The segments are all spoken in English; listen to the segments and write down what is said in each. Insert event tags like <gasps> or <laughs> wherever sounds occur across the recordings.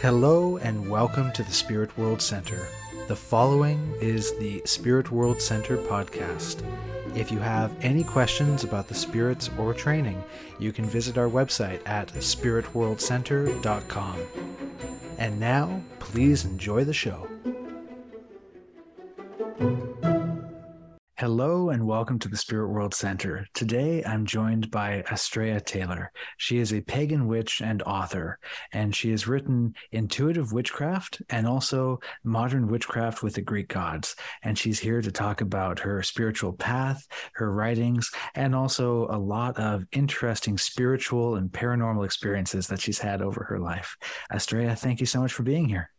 Hello and welcome to the Spirit World Center. The following is the Spirit World Center podcast. If you have any questions about the spirits or training, you can visit our website at spiritworldcenter.com. And now, please enjoy the show. Welcome to the Spirit World Center. Today I'm joined by Astrea Taylor. She is a pagan witch and author, and she has written Intuitive Witchcraft and also Modern Witchcraft with the Greek Gods. And she's here to talk about her spiritual path, her writings, and also a lot of interesting spiritual and paranormal experiences that she's had over her life. Astrea, thank you so much for being here.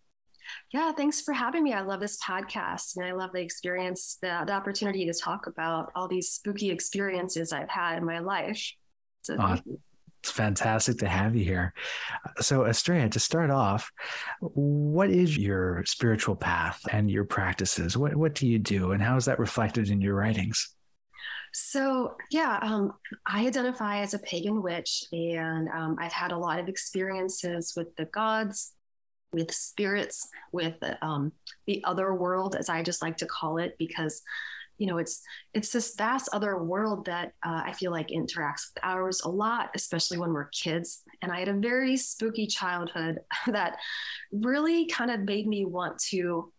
Yeah, thanks for having me. I love this podcast and I love the experience, the, the opportunity to talk about all these spooky experiences I've had in my life. So uh, it's fantastic to have you here. So, Astrea, to start off, what is your spiritual path and your practices? What what do you do, and how is that reflected in your writings? So, yeah, um, I identify as a pagan witch, and um, I've had a lot of experiences with the gods, with spirits, with um, the other world, as I just like to call it, because you know it's it's this vast other world that uh, I feel like interacts with ours a lot, especially when we're kids. And I had a very spooky childhood <laughs> that really kind of made me want to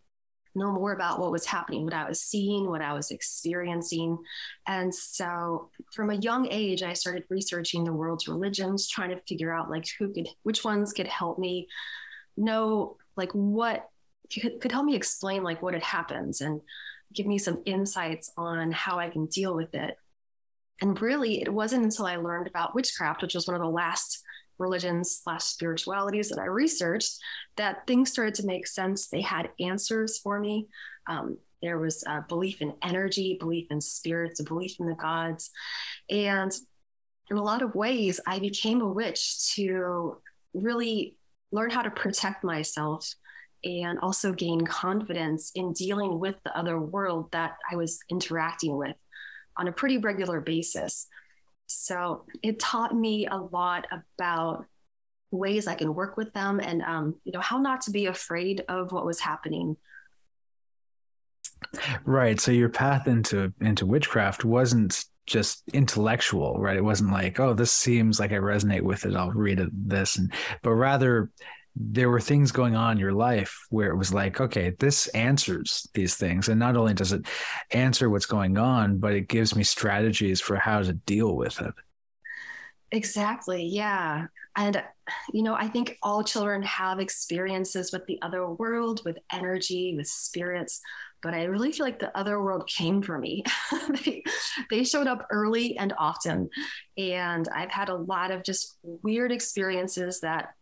know more about what was happening, what I was seeing, what I was experiencing. And so from a young age, I started researching the world's religions, trying to figure out like who could, which ones could help me know like what could, could help me explain like what had happens and give me some insights on how I can deal with it. And really, it wasn't until I learned about witchcraft, which was one of the last religions slash spiritualities that I researched, that things started to make sense. They had answers for me. Um, there was a belief in energy, belief in spirits, a belief in the gods. And in a lot of ways, I became a witch to really learn how to protect myself and also gain confidence in dealing with the other world that I was interacting with on a pretty regular basis. So it taught me a lot about ways I can work with them and um, you know how not to be afraid of what was happening. Right. So your path into into witchcraft wasn't just intellectual, right? It wasn't like, oh, this seems like I resonate with it. I'll read this, and but rather there were things going on in your life where it was like, okay, this answers these things, and not only does it answer what's going on, but it gives me strategies for how to deal with it. Exactly. Yeah. And, you know, I think all children have experiences with the other world, with energy, with spirits but I really feel like the other world came for me. <laughs> they, they showed up early and often. And I've had a lot of just weird experiences that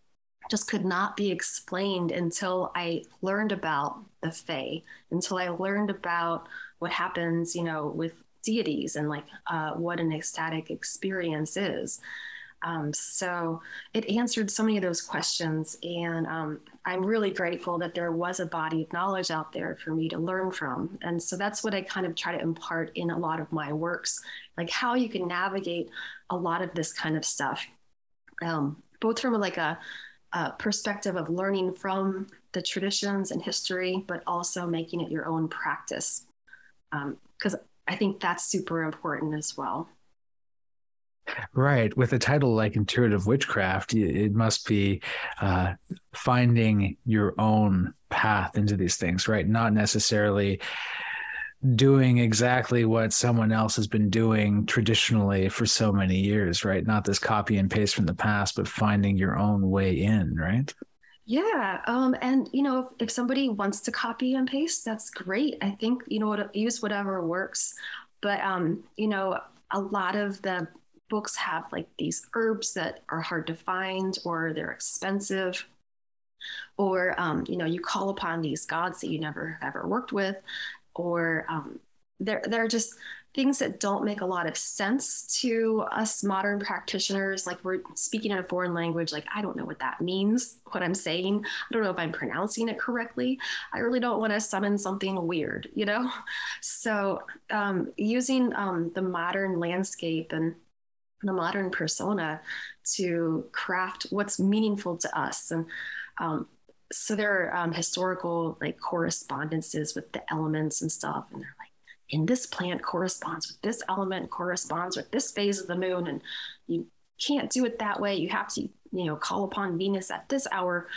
just could not be explained until I learned about the Fae, until I learned about what happens, you know, with deities and like uh, what an ecstatic experience is. Um, so it answered so many of those questions. And um, I'm really grateful that there was a body of knowledge out there for me to learn from. And so that's what I kind of try to impart in a lot of my works, like how you can navigate a lot of this kind of stuff, um, both from like a, a perspective of learning from the traditions and history, but also making it your own practice. Because um, I think that's super important as well. Right. With a title like Intuitive Witchcraft, it must be uh, finding your own path into these things, right? Not necessarily doing exactly what someone else has been doing traditionally for so many years, right? Not this copy and paste from the past, but finding your own way in, right? Yeah. Um, and, you know, if, if somebody wants to copy and paste, that's great. I think, you know, use whatever works. But, um, you know, a lot of the books have like these herbs that are hard to find or they're expensive or um, you know you call upon these gods that you never ever worked with or um, they're, they're just things that don't make a lot of sense to us modern practitioners. Like we're speaking in a foreign language like i don't know what that means what i'm saying. I don't know if i'm pronouncing it correctly. I really don't want to summon something weird you know? <laughs> So um, using um, the modern landscape and the modern persona to craft what's meaningful to us. And um, so there are um, historical like correspondences with the elements and stuff, and they're like, in this plant corresponds with this element, corresponds with this phase of the moon, and you can't do it that way. You have to, you know, call upon Venus at this hour.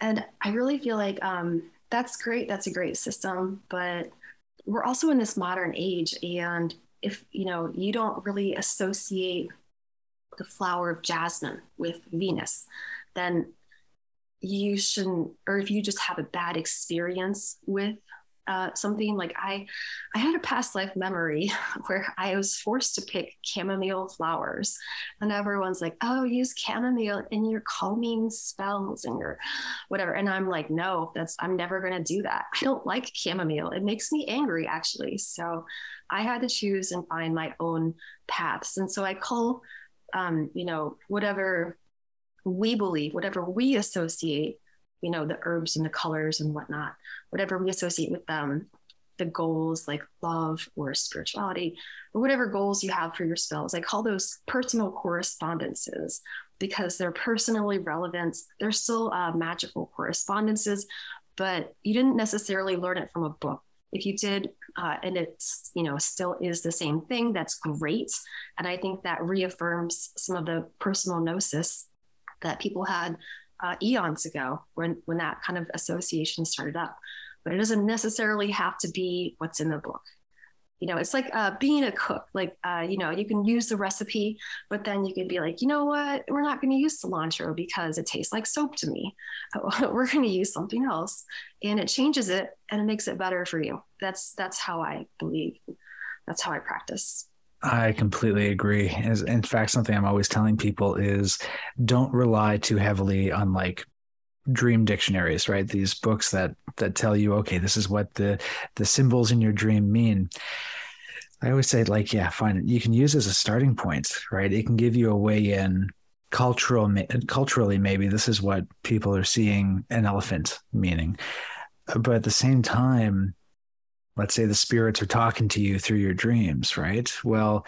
And I really feel like um, that's great. That's a great system, but we're also in this modern age, and if you know you don't really associate the flower of jasmine with Venus, then you shouldn't, or if you just have a bad experience with uh, something like I, I had a past life memory <laughs> where I was forced to pick chamomile flowers, and everyone's like, "Oh, use chamomile in your calming spells and your whatever," and I'm like, "No, that's I'm never gonna do that. I don't like chamomile. It makes me angry, actually." So I had to choose and find my own paths, and so I call, um, you know, whatever we believe, whatever we associate you know the herbs and the colors and whatnot whatever we associate with them the goals like love or spirituality or whatever goals you have for your spells i call those personal correspondences because they're personally relevant. They're still uh, magical correspondences but you didn't necessarily learn it from a book if you did uh, and it's you know still is the same thing that's great. And i think that reaffirms some of the personal gnosis that people had uh, eons ago when when that kind of association started up. But it doesn't necessarily have to be what's in the book you know it's like uh, being a cook like uh, you know you can use the recipe but then you can be like you know what? We're not going to use cilantro because it tastes like soap to me. <laughs> We're going to use something else. And it changes it and it makes it better for you. That's that's how i believe. That's how i practice. I completely agree. In fact, something I'm always telling people is don't rely too heavily on like dream dictionaries, right? These books that that tell you, okay, this is what the the symbols in your dream mean. I always say, like, yeah, fine. You can use as a starting point, right? It can give you a way in cultural culturally maybe this is what people are seeing an elephant meaning but at the same time let's say the spirits are talking to you through your dreams, right? Well,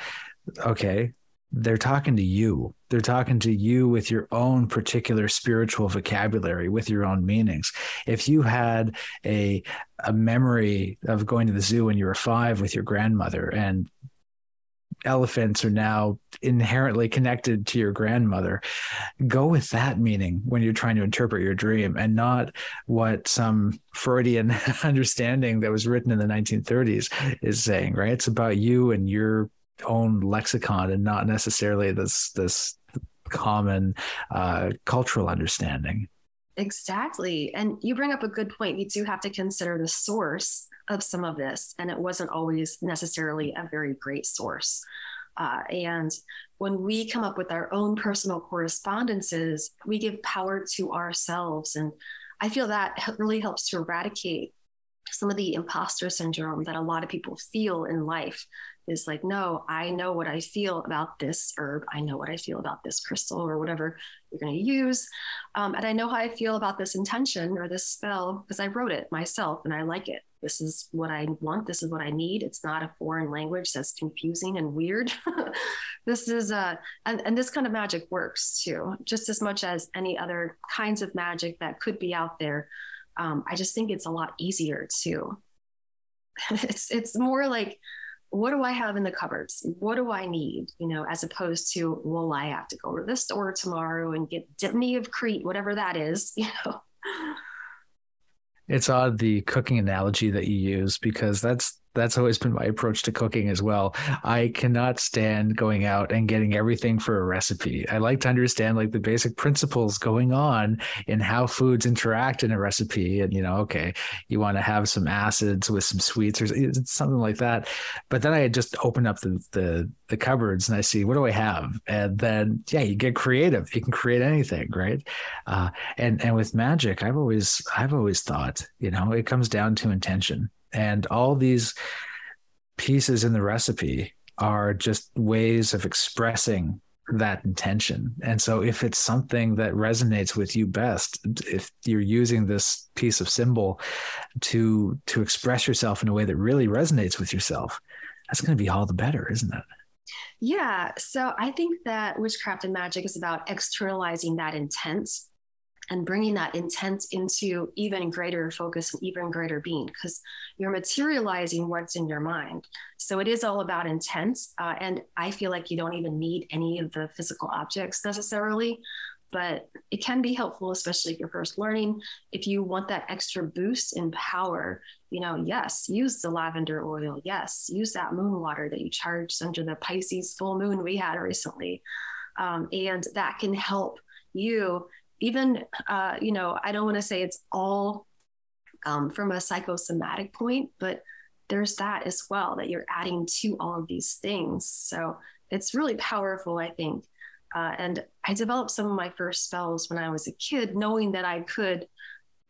okay, they're talking to you. They're talking to you with your own particular spiritual vocabulary, with your own meanings. If you had a a memory of going to the zoo when you were five with your grandmother, and elephants are now inherently connected to your grandmother. Go with that meaning when you're trying to interpret your dream and not what some Freudian <laughs> understanding that was written in the 1930s is saying, right? It's about you and your own lexicon and not necessarily this this common uh, cultural understanding. Exactly. And you bring up a good point. You do have to consider the source of some of this, and it wasn't always necessarily a very great source. Uh, and when we come up with our own personal correspondences, we give power to ourselves. And I feel that really helps to eradicate some of the imposter syndrome that a lot of people feel in life is like, no, I know what I feel about this herb. I know what I feel about this crystal or whatever you're going to use. Um, and I know how I feel about this intention or this spell because I wrote it myself and I like it. This is what I want. This is what I need. It's not a foreign language that's confusing and weird. <laughs> this is, uh, and, and this kind of magic works too, just as much as any other kinds of magic that could be out there. Um, I just think it's a lot easier too. <laughs> it's it's more like what do I have in the cupboards? What do I need? You know, as opposed to, well, I have to go to the store tomorrow and get Dittany of Crete, whatever that is, <laughs> you know. It's odd the cooking analogy that you use because that's that's always been my approach to cooking as well. I cannot stand going out and getting everything for a recipe. I like to understand like the basic principles going on in how foods interact in a recipe. And you know, okay, you want to have some acids with some sweets or something like that. But then I just open up the the the cupboards and I see what do I have, and then yeah, you get creative. You can create anything, right? Uh, and and with magic, I've always I've always thought, you know, it comes down to intention and all these pieces in the recipe are just ways of expressing that intention. And so if it's something that resonates with you best, if you're using this piece of symbol to to express yourself in a way that really resonates with yourself, that's going to be all the better, isn't it? Yeah. So I think that witchcraft and magic is about externalizing that intent and bringing that intent into even greater focus and even greater being because you're materializing what's in your mind. So it is all about intent uh, and i feel like you don't even need any of the physical objects necessarily but it can be helpful especially if you're first learning. If you want that extra boost in power you know yes use the lavender oil yes use that moon water that you charged under the pisces full moon we had recently um, and that can help you even uh, you know i don't want to say it's all um, from a psychosomatic point but there's that as well that you're adding to all of these things. So it's really powerful i think. Uh, and i developed some of my first spells when i was a kid knowing that i could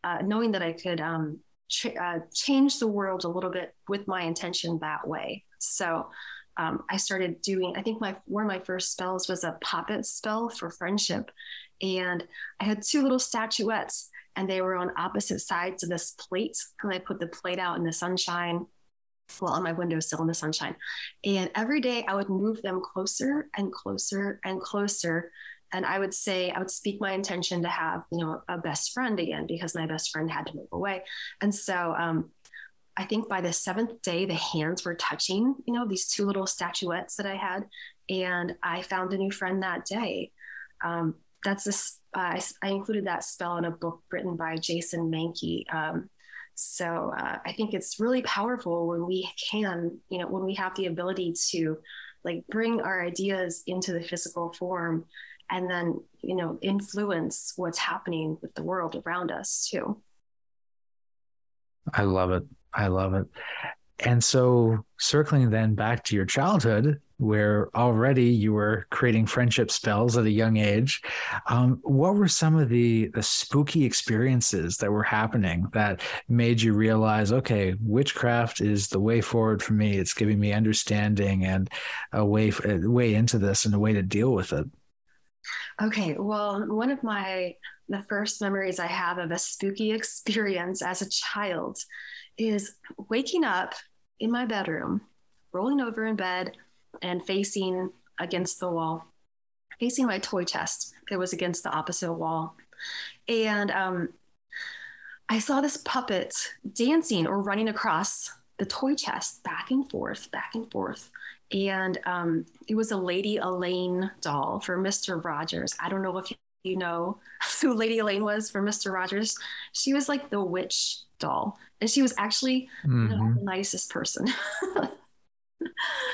uh, knowing that i could um, ch- uh, change the world a little bit with my intention that way. So um, I started doing, I think my one of my first spells was a poppet spell for friendship. And I had two little statuettes and they were on opposite sides of this plate. And I put the plate out in the sunshine, well, on my windowsill in the sunshine. And every day I would move them closer and closer and closer. And I would say, I would speak my intention to have, you know, a best friend again because my best friend had to move away. And so um, I think by the seventh day, the hands were touching, you know, these two little statuettes that I had. And I found a new friend that day. Um, that's this, uh, I, I, included that spell in a book written by Jason Mankey. Um, so uh, I think it's really powerful when we can, you know, when we have the ability to like bring our ideas into the physical form and then, you know, influence what's happening with the world around us too. I love it. I love it. And so, circling then back to your childhood, where already you were creating friendship spells at a young age, um, what were some of the the spooky experiences that were happening that made you realize, okay, witchcraft is the way forward for me? It's giving me understanding and a way a way into this and a way to deal with it. Okay, well, one of my the first memories I have of a spooky experience as a child is waking up in my bedroom, rolling over in bed, and facing against the wall, facing my toy chest. It was against the opposite wall. And um, I saw this puppet dancing or running across the toy chest back and forth, back and forth. And um, it was a Lady Elaine doll for Mr. Rogers. I don't know if you know <laughs> who Lady Elaine was for Mr. Rogers. She was like the witch doll, and she was actually mm-hmm. the nicest person.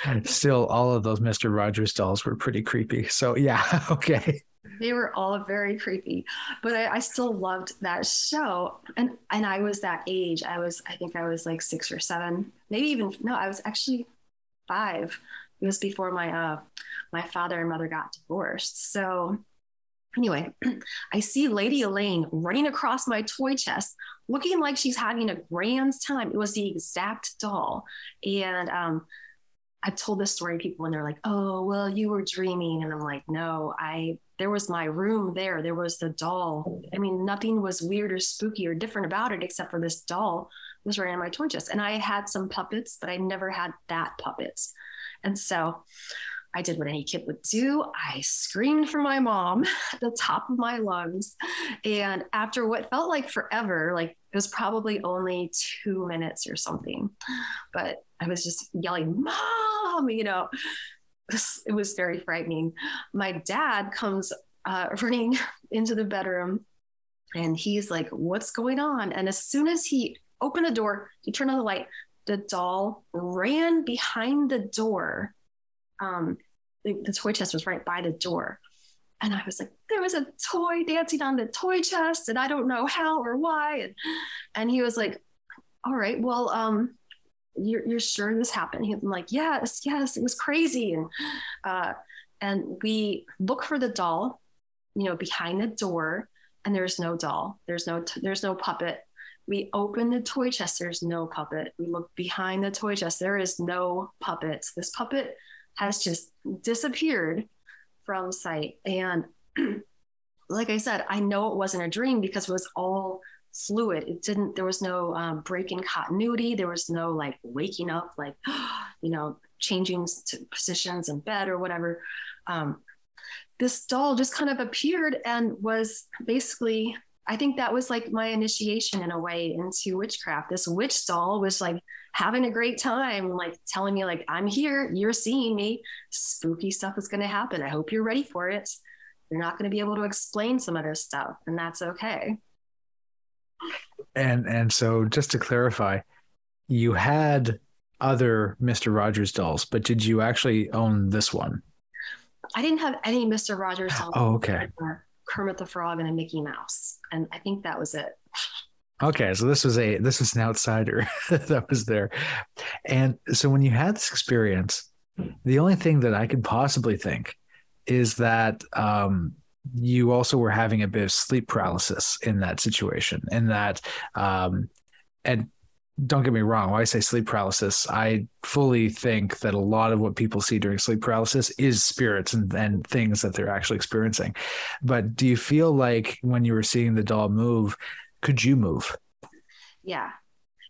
and still, all of those Mr. Rogers dolls were pretty creepy. So, yeah, <laughs> okay. They were all very creepy, but I, I still loved that show. And and I was that age. I was, I think I was like six or seven, maybe even no, I was actually five. It was before my uh my father and mother got divorced. So Anyway, <clears throat> I see Lady Elaine running across my toy chest, looking like she's having a grand time. It was the exact doll. And um, I've told this story to people and they're like, oh, well, you were dreaming. And I'm like, no, I, there was my room there. There was the doll. I mean, nothing was weird or spooky or different about it except for this doll was right on my toy chest. And I had some puppets, but I never had that puppets. And so I did what any kid would do. I screamed for my mom <laughs> at the top of my lungs. And after what felt like forever, like it was probably only two minutes or something, but I was just yelling, Mom, you know, it was very frightening. My dad comes uh, running <laughs> into the bedroom and he's like, What's going on? And as soon as he opened the door, he turned on the light, the doll ran behind the door um, the, the toy chest was right by the door. And I was like, there was a toy dancing on the toy chest, and I don't know how or why. And, and he was like, all right, well, um, you're, you're sure this happened? He's like, yes, yes, it was crazy. And, uh, and we look for the doll, you know, behind the door, and there's no doll. There's no, t- there's no puppet. We open the toy chest. There's no puppet. We look behind the toy chest. There is no puppet. This puppet has just disappeared from sight. And <clears throat> like I said, I know it wasn't a dream because it was all fluid. It didn't, there was no um, break in continuity. There was no like waking up, like, <gasps> you know, changing positions in bed or whatever. Um, this doll just kind of appeared and was basically I think that was like my initiation in a way into witchcraft. This witch doll was like having a great time, like telling me, like, I'm here, you're seeing me. Spooky stuff is gonna happen. I hope you're ready for it. You're not gonna be able to explain some other stuff, and that's okay. And and so just to clarify, you had other Mr. Rogers dolls, but did you actually own this one? I didn't have any Mr. Rogers dolls. Oh, okay. Kermit the Frog and a Mickey Mouse, and I think that was it. Okay, so this was a this was an outsider <laughs> that was there, and so when you had this experience, the only thing that I could possibly think is that um, you also were having a bit of sleep paralysis in that situation, and that um, and don't get me wrong. When I say sleep paralysis, I fully think that a lot of what people see during sleep paralysis is spirits and, and things that they're actually experiencing. But do you feel like when you were seeing the doll move, could you move? Yeah.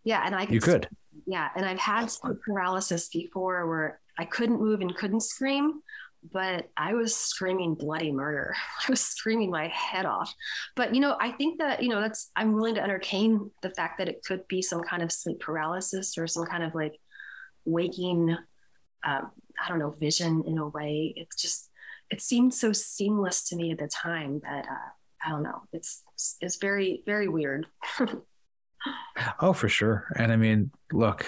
Yeah. And I could. You could. Yeah. And I've had sleep paralysis before where I couldn't move and couldn't scream but I was screaming bloody murder. <laughs> I was screaming my head off. But you know, I think that you know that's I'm willing to entertain the fact that it could be some kind of sleep paralysis or some kind of like waking, um, I don't know, vision in a way. It's just it seemed so seamless to me at the time that uh, I don't know. It's it's very very weird. <laughs> Oh, for sure. And I mean, look,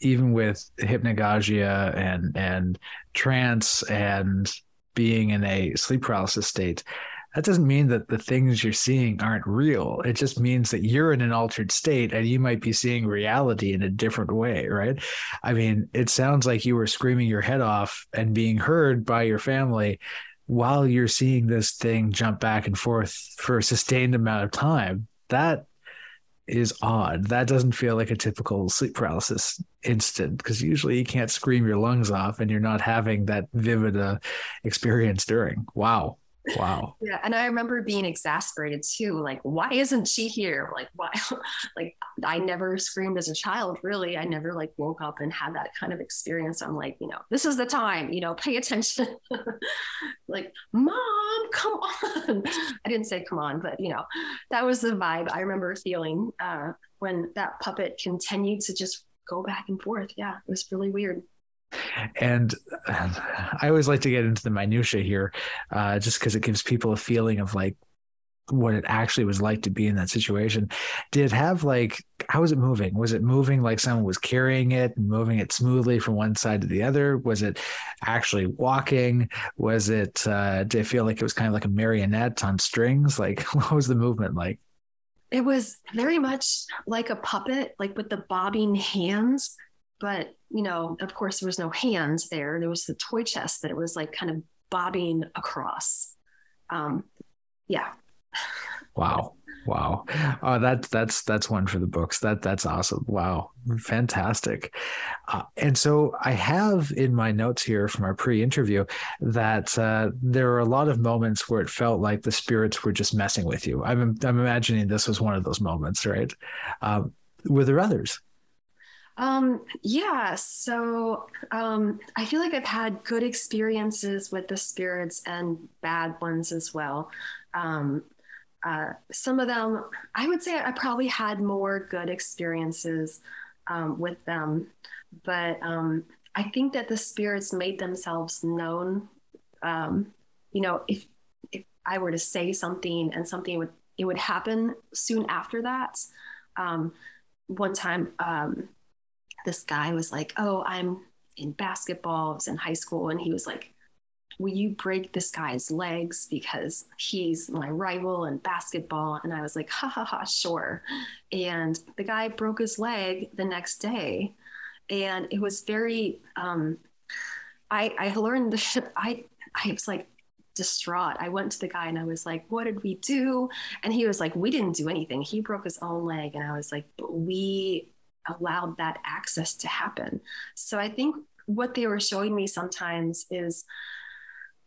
even with hypnagogia and and trance and being in a sleep paralysis state, that doesn't mean that the things you're seeing aren't real. It just means that you're in an altered state and you might be seeing reality in a different way, right? I mean, it sounds like you were screaming your head off and being heard by your family while you're seeing this thing jump back and forth for a sustained amount of time. That is odd. That doesn't feel like a typical sleep paralysis instant because usually you can't scream your lungs off and you're not having that vivid uh, experience during. Wow. Wow. <laughs> Yeah. And I remember being exasperated too. Like, why isn't she here? Like, why? <laughs> like, I never screamed as a child, really. I never like woke up and had that kind of experience. I'm like, you know, this is the time, you know, pay attention. <laughs> like, mom, come on. I didn't say come on, but, you know, that was the vibe I remember feeling uh, when that puppet continued to just go back and forth. Yeah. It was really weird. And I always like to get into the minutia here, uh, just because it gives people a feeling of like what it actually was like to be in that situation. Did it have like how was it moving? Was it moving like someone was carrying it and moving it smoothly from one side to the other? Was it actually walking? Was it uh did it feel like it was kind of like a marionette on strings? Like <laughs> what was the movement like? It was very much like a puppet, like with the bobbing hands, but you know, of course, there was no hands there. There was the toy chest that it was like kind of bobbing across. Um, yeah. Wow. Wow. Oh, that's that's that's one for the books. That that's awesome. Wow. Fantastic. Uh, and so I have in my notes here from our pre-interview that uh, there were a lot of moments where it felt like the spirits were just messing with you. I'm I'm imagining this was one of those moments, right? Um, were there others? Um, yeah, so um, I feel like I've had good experiences with the spirits and bad ones as well. Um, uh, some of them, I would say I probably had more good experiences um, with them, but um, I think that the spirits made themselves known. Um, you know, if if I were to say something and something would it would happen soon after that. Um, one time, um, this guy was like, "Oh, I'm in basketball. I was in high school," and he was like, "Will you break this guy's legs because he's my rival in basketball?" And I was like, "Ha ha ha, sure." And the guy broke his leg the next day, and it was very. Um, I I learned the I I was like distraught. I went to the guy and I was like, "What did we do?" And he was like, "We didn't do anything. He broke his own leg." And I was like, "But we allowed that access to happen. So I think what they were showing me sometimes is,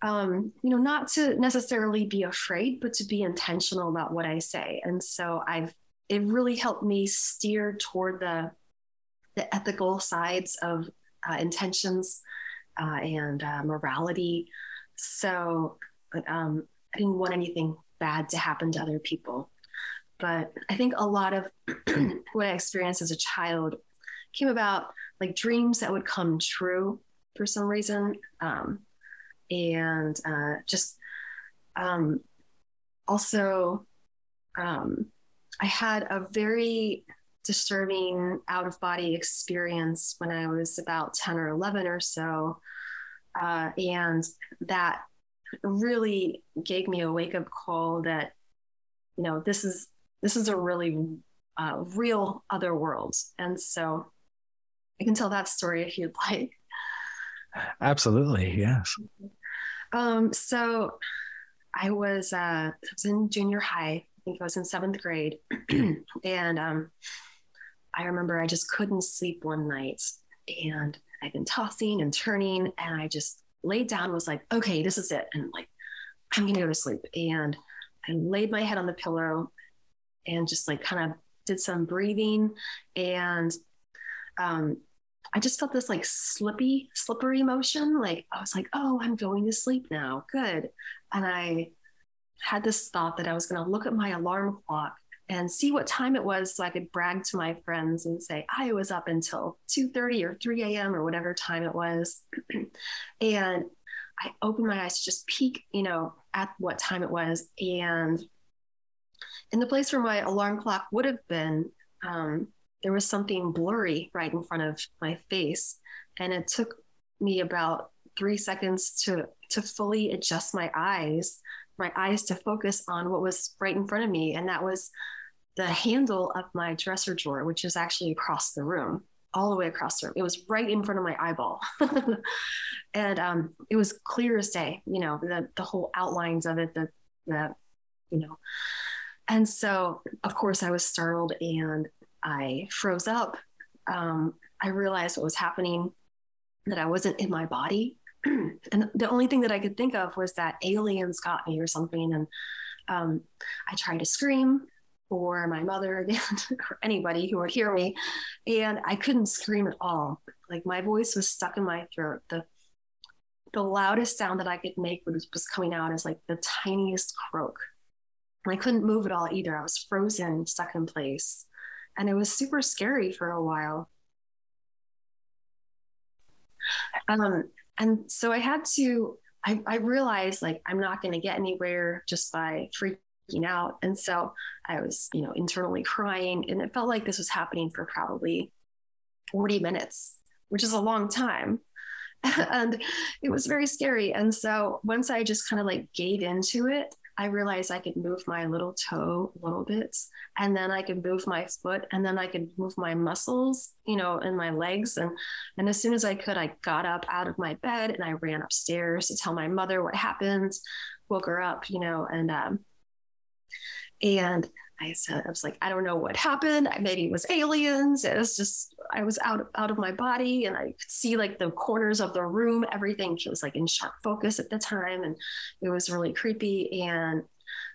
um, you know, not to necessarily be afraid, but to be intentional about what I say. And so I've, it really helped me steer toward the, the ethical sides of uh, intentions uh, and uh, morality. So um, I didn't want anything bad to happen to other people. But I think a lot of <clears throat> what I experienced as a child came about like dreams that would come true for some reason. Um, and uh, just um, also, um, I had a very disturbing out of body experience when I was about 10 or 11 or so. Uh, and that really gave me a wake up call that, you know, this is this is a really uh, real other world. And so I can tell that story if you'd like. Absolutely, yes. Um, so I was uh, I was in junior high. I think I was in seventh grade, <clears throat> and um, I remember I just couldn't sleep one night, and I've been tossing and turning, and I just laid down. Was like, okay, this is it, and like I'm gonna go to sleep. And I laid my head on the pillow, and just like kind of did some breathing, and um, I just felt this like slippy, slippery motion. Like I was like, oh, I'm going to sleep now. Good. And I had this thought that I was going to look at my alarm clock and see what time it was so I could brag to my friends and say I was up until 2:30 or 3 a.m. or whatever time it was. <clears throat> and I opened my eyes to just peek, you know, at what time it was. And in the place where my alarm clock would have been, um, there was something blurry right in front of my face. And it took me about three seconds to to fully adjust my eyes, my eyes to focus on what was right in front of me. And that was the handle of my dresser drawer, which is actually across the room, all the way across the room. It was right in front of my eyeball. <laughs> and um, it was clear as day, you know, the, the whole outlines of it, the, the, you know. And so, of course, I was startled and I froze up. Um, I realized what was happening, that I wasn't in my body. <clears throat> and the only thing that I could think of was that aliens got me or something. And um, I tried to scream for my mother again <laughs> or anybody who would hear me. And I couldn't scream at all. Like my voice was stuck in my throat. The the loudest sound that I could make was, was coming out as like the tiniest croak. I couldn't move at all either. I was frozen, stuck in place and it was super scary for a while. Um, and so I had to, I, I realized like I'm not going to get anywhere just by freaking out. And so I was, you know, internally crying, and it felt like this was happening for probably 40 minutes, which is a long time. <laughs> and it was very scary. And so once I just kind of like gave into it, I realized I could move my little toe a little bit, and then I could move my foot, and then I could move my muscles, you know, and my legs. And and as soon as I could, I got up out of my bed and I ran upstairs to tell my mother what happened, woke her up, you know, and um, and I said, I was like, I don't know what happened. Maybe it was aliens. It was just, I was out, out of my body and I could see like the corners of the room, everything. She was like in sharp focus at the time. And it was really creepy. And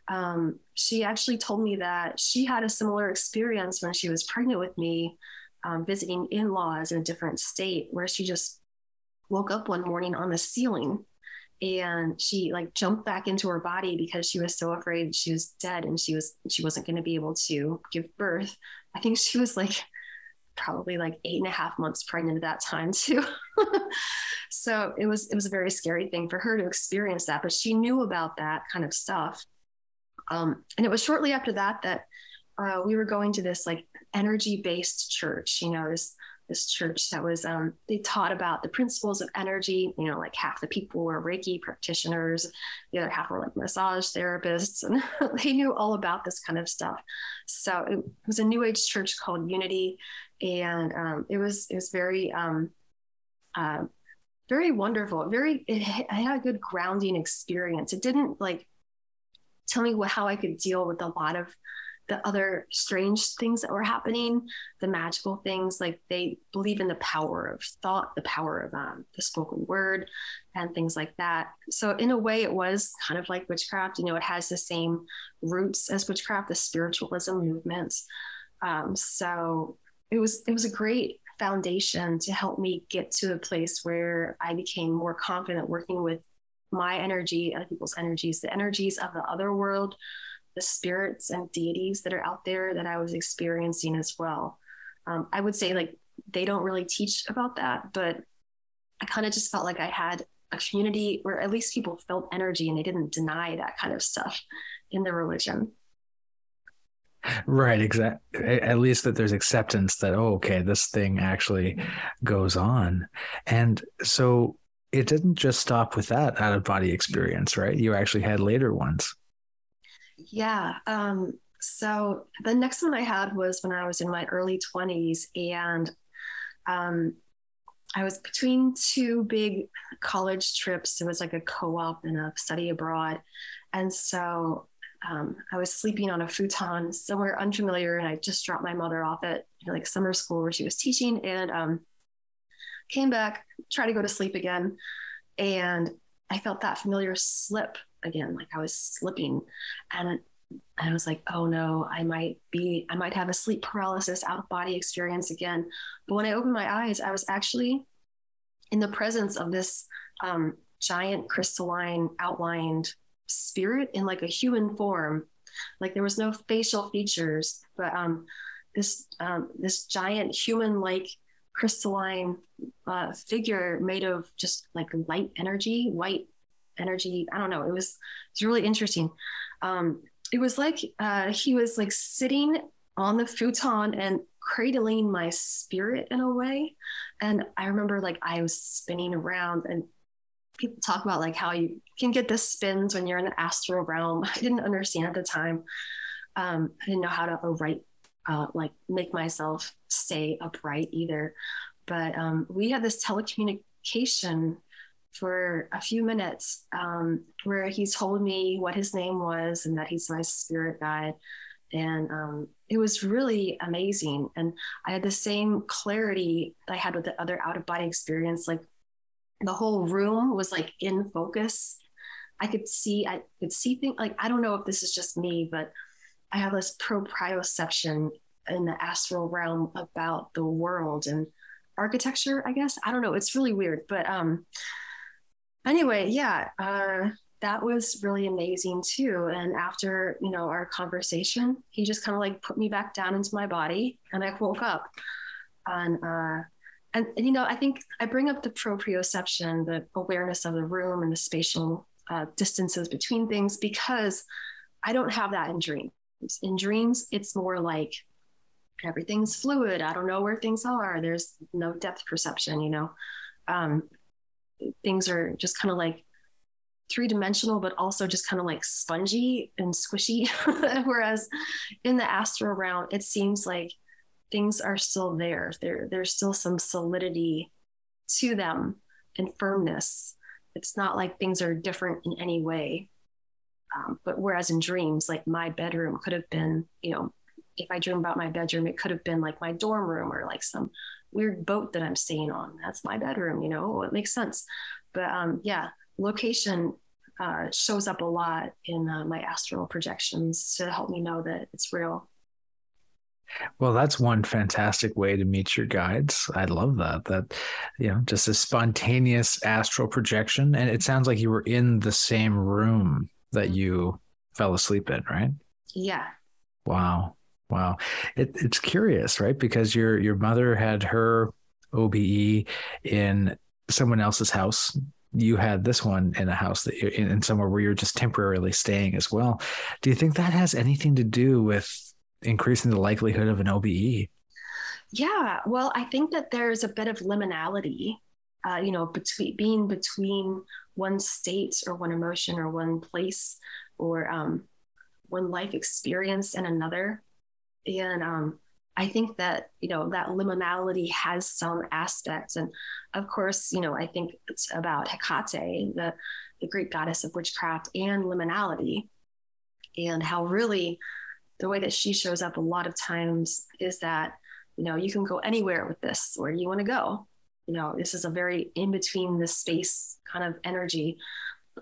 um, she actually told me that she had a similar experience when she was pregnant with me, um, visiting in laws in a different state, where she just woke up one morning on the ceiling and she like jumped back into her body because she was so afraid she was dead and she was she wasn't going to be able to give birth. I think she was like probably like eight and a half months pregnant at that time too. <laughs> So it was it was a very scary thing for her to experience that but she knew about that kind of stuff. Um, and it was shortly after that that uh, we were going to this like energy based church you know this this church that was um, they taught about the principles of energy you know like half the people were reiki practitioners the other half were like massage therapists and <laughs> they knew all about this kind of stuff. So it was a new age church called unity and um, it was it was very um, uh, very wonderful. Very it, it had a good grounding experience. It didn't like tell me what, how i could deal with a lot of the other strange things that were happening, the magical things, like they believe in the power of thought, the power of um, the spoken word, and things like that. So, in a way, it was kind of like witchcraft. You know, it has the same roots as witchcraft, the spiritualism movements. Um, so, it was it was a great foundation to help me get to a place where I became more confident working with my energy, other people's energies, the energies of the other world the spirits and deities that are out there that I was experiencing as well. Um, I would say like they don't really teach about that, but I kind of just felt like I had a community where at least people felt energy and they didn't deny that kind of stuff in the religion. Right, exactly. At least that there's acceptance that, oh, okay, this thing actually goes on. And so it didn't just stop with that out of body experience, right? You actually had later ones. Yeah. Um, so the next one I had was when I was in my early 20s, and um, I was between two big college trips. It was like a co op and a study abroad. And so um, I was sleeping on a futon somewhere unfamiliar, and I just dropped my mother off at you know, like summer school where she was teaching, and um, came back, tried to go to sleep again, and I felt that familiar slip again, like I was slipping, and I was like, oh no, I might be, I might have a sleep paralysis, out of body experience again. But when I opened my eyes, I was actually in the presence of this um, giant crystalline outlined spirit in like a human form. Like there was no facial features, but um, this um, this giant human like crystalline uh, figure made of just like light energy, white energy. I don't know. It was it's really interesting. Um, it was like uh, he was like sitting on the futon and cradling my spirit in a way. And I remember like I was spinning around and people talk about like how you can get the spins when you're in the astral realm. I didn't understand at the time. Um, I didn't know how to write, uh, like make myself stay upright either. But um, we had this telecommunication for a few minutes um, where he told me what his name was and that he's my spirit guide. And um, it was really amazing. And I had the same clarity I had with the other out of body experience. Like the whole room was like in focus. I could see, I could see things like, I don't know if this is just me, but I have this proprioception in the astral realm about the world and architecture, I guess. I don't know. It's really weird. But um anyway, yeah, uh that was really amazing too. And after, you know, our conversation, he just kind of like put me back down into my body and I woke up. And uh and, you know, I think I bring up the proprioception, the awareness of the room and the spatial uh, distances between things because I don't have that in dreams. In dreams, it's more like everything's fluid. I don't know where things are. There's no depth perception, you know. Um, things are just kind of like three dimensional, but also just kind of like spongy and squishy. <laughs> Whereas in the astral realm, it seems like things are still there. There, there's still some solidity to them and firmness. It's not like things are different in any way. Um, but whereas in dreams, like my bedroom could have been, you know, if I dream about my bedroom, it could have been like my dorm room or like some weird boat that I'm staying on. That's my bedroom, you know, it makes sense. But um, yeah, location uh, shows up a lot in uh, my astral projections to help me know that it's real. Well, that's one fantastic way to meet your guides. I love that. That, you know, just a spontaneous astral projection. And it sounds like you were in the same room that you fell asleep in, right? Yeah. Wow. Wow. It, it's curious, right? Because your your mother had her OBE in someone else's house. You had this one in a house that you're in, in somewhere where you're just temporarily staying as well. Do you think that has anything to do with increasing the likelihood of an OBE? Yeah, well, I think that there's a bit of liminality, uh, you know, between being between one state or one emotion or one place or um, one life experience and another. And um, I think that, you know, that liminality has some aspects. And of course, you know, I think it's about Hecate, the, the Greek goddess of witchcraft, and liminality, and how really the way that she shows up a lot of times is that you know you can go anywhere with this where you want to go. You know this is a very in between the space kind of energy.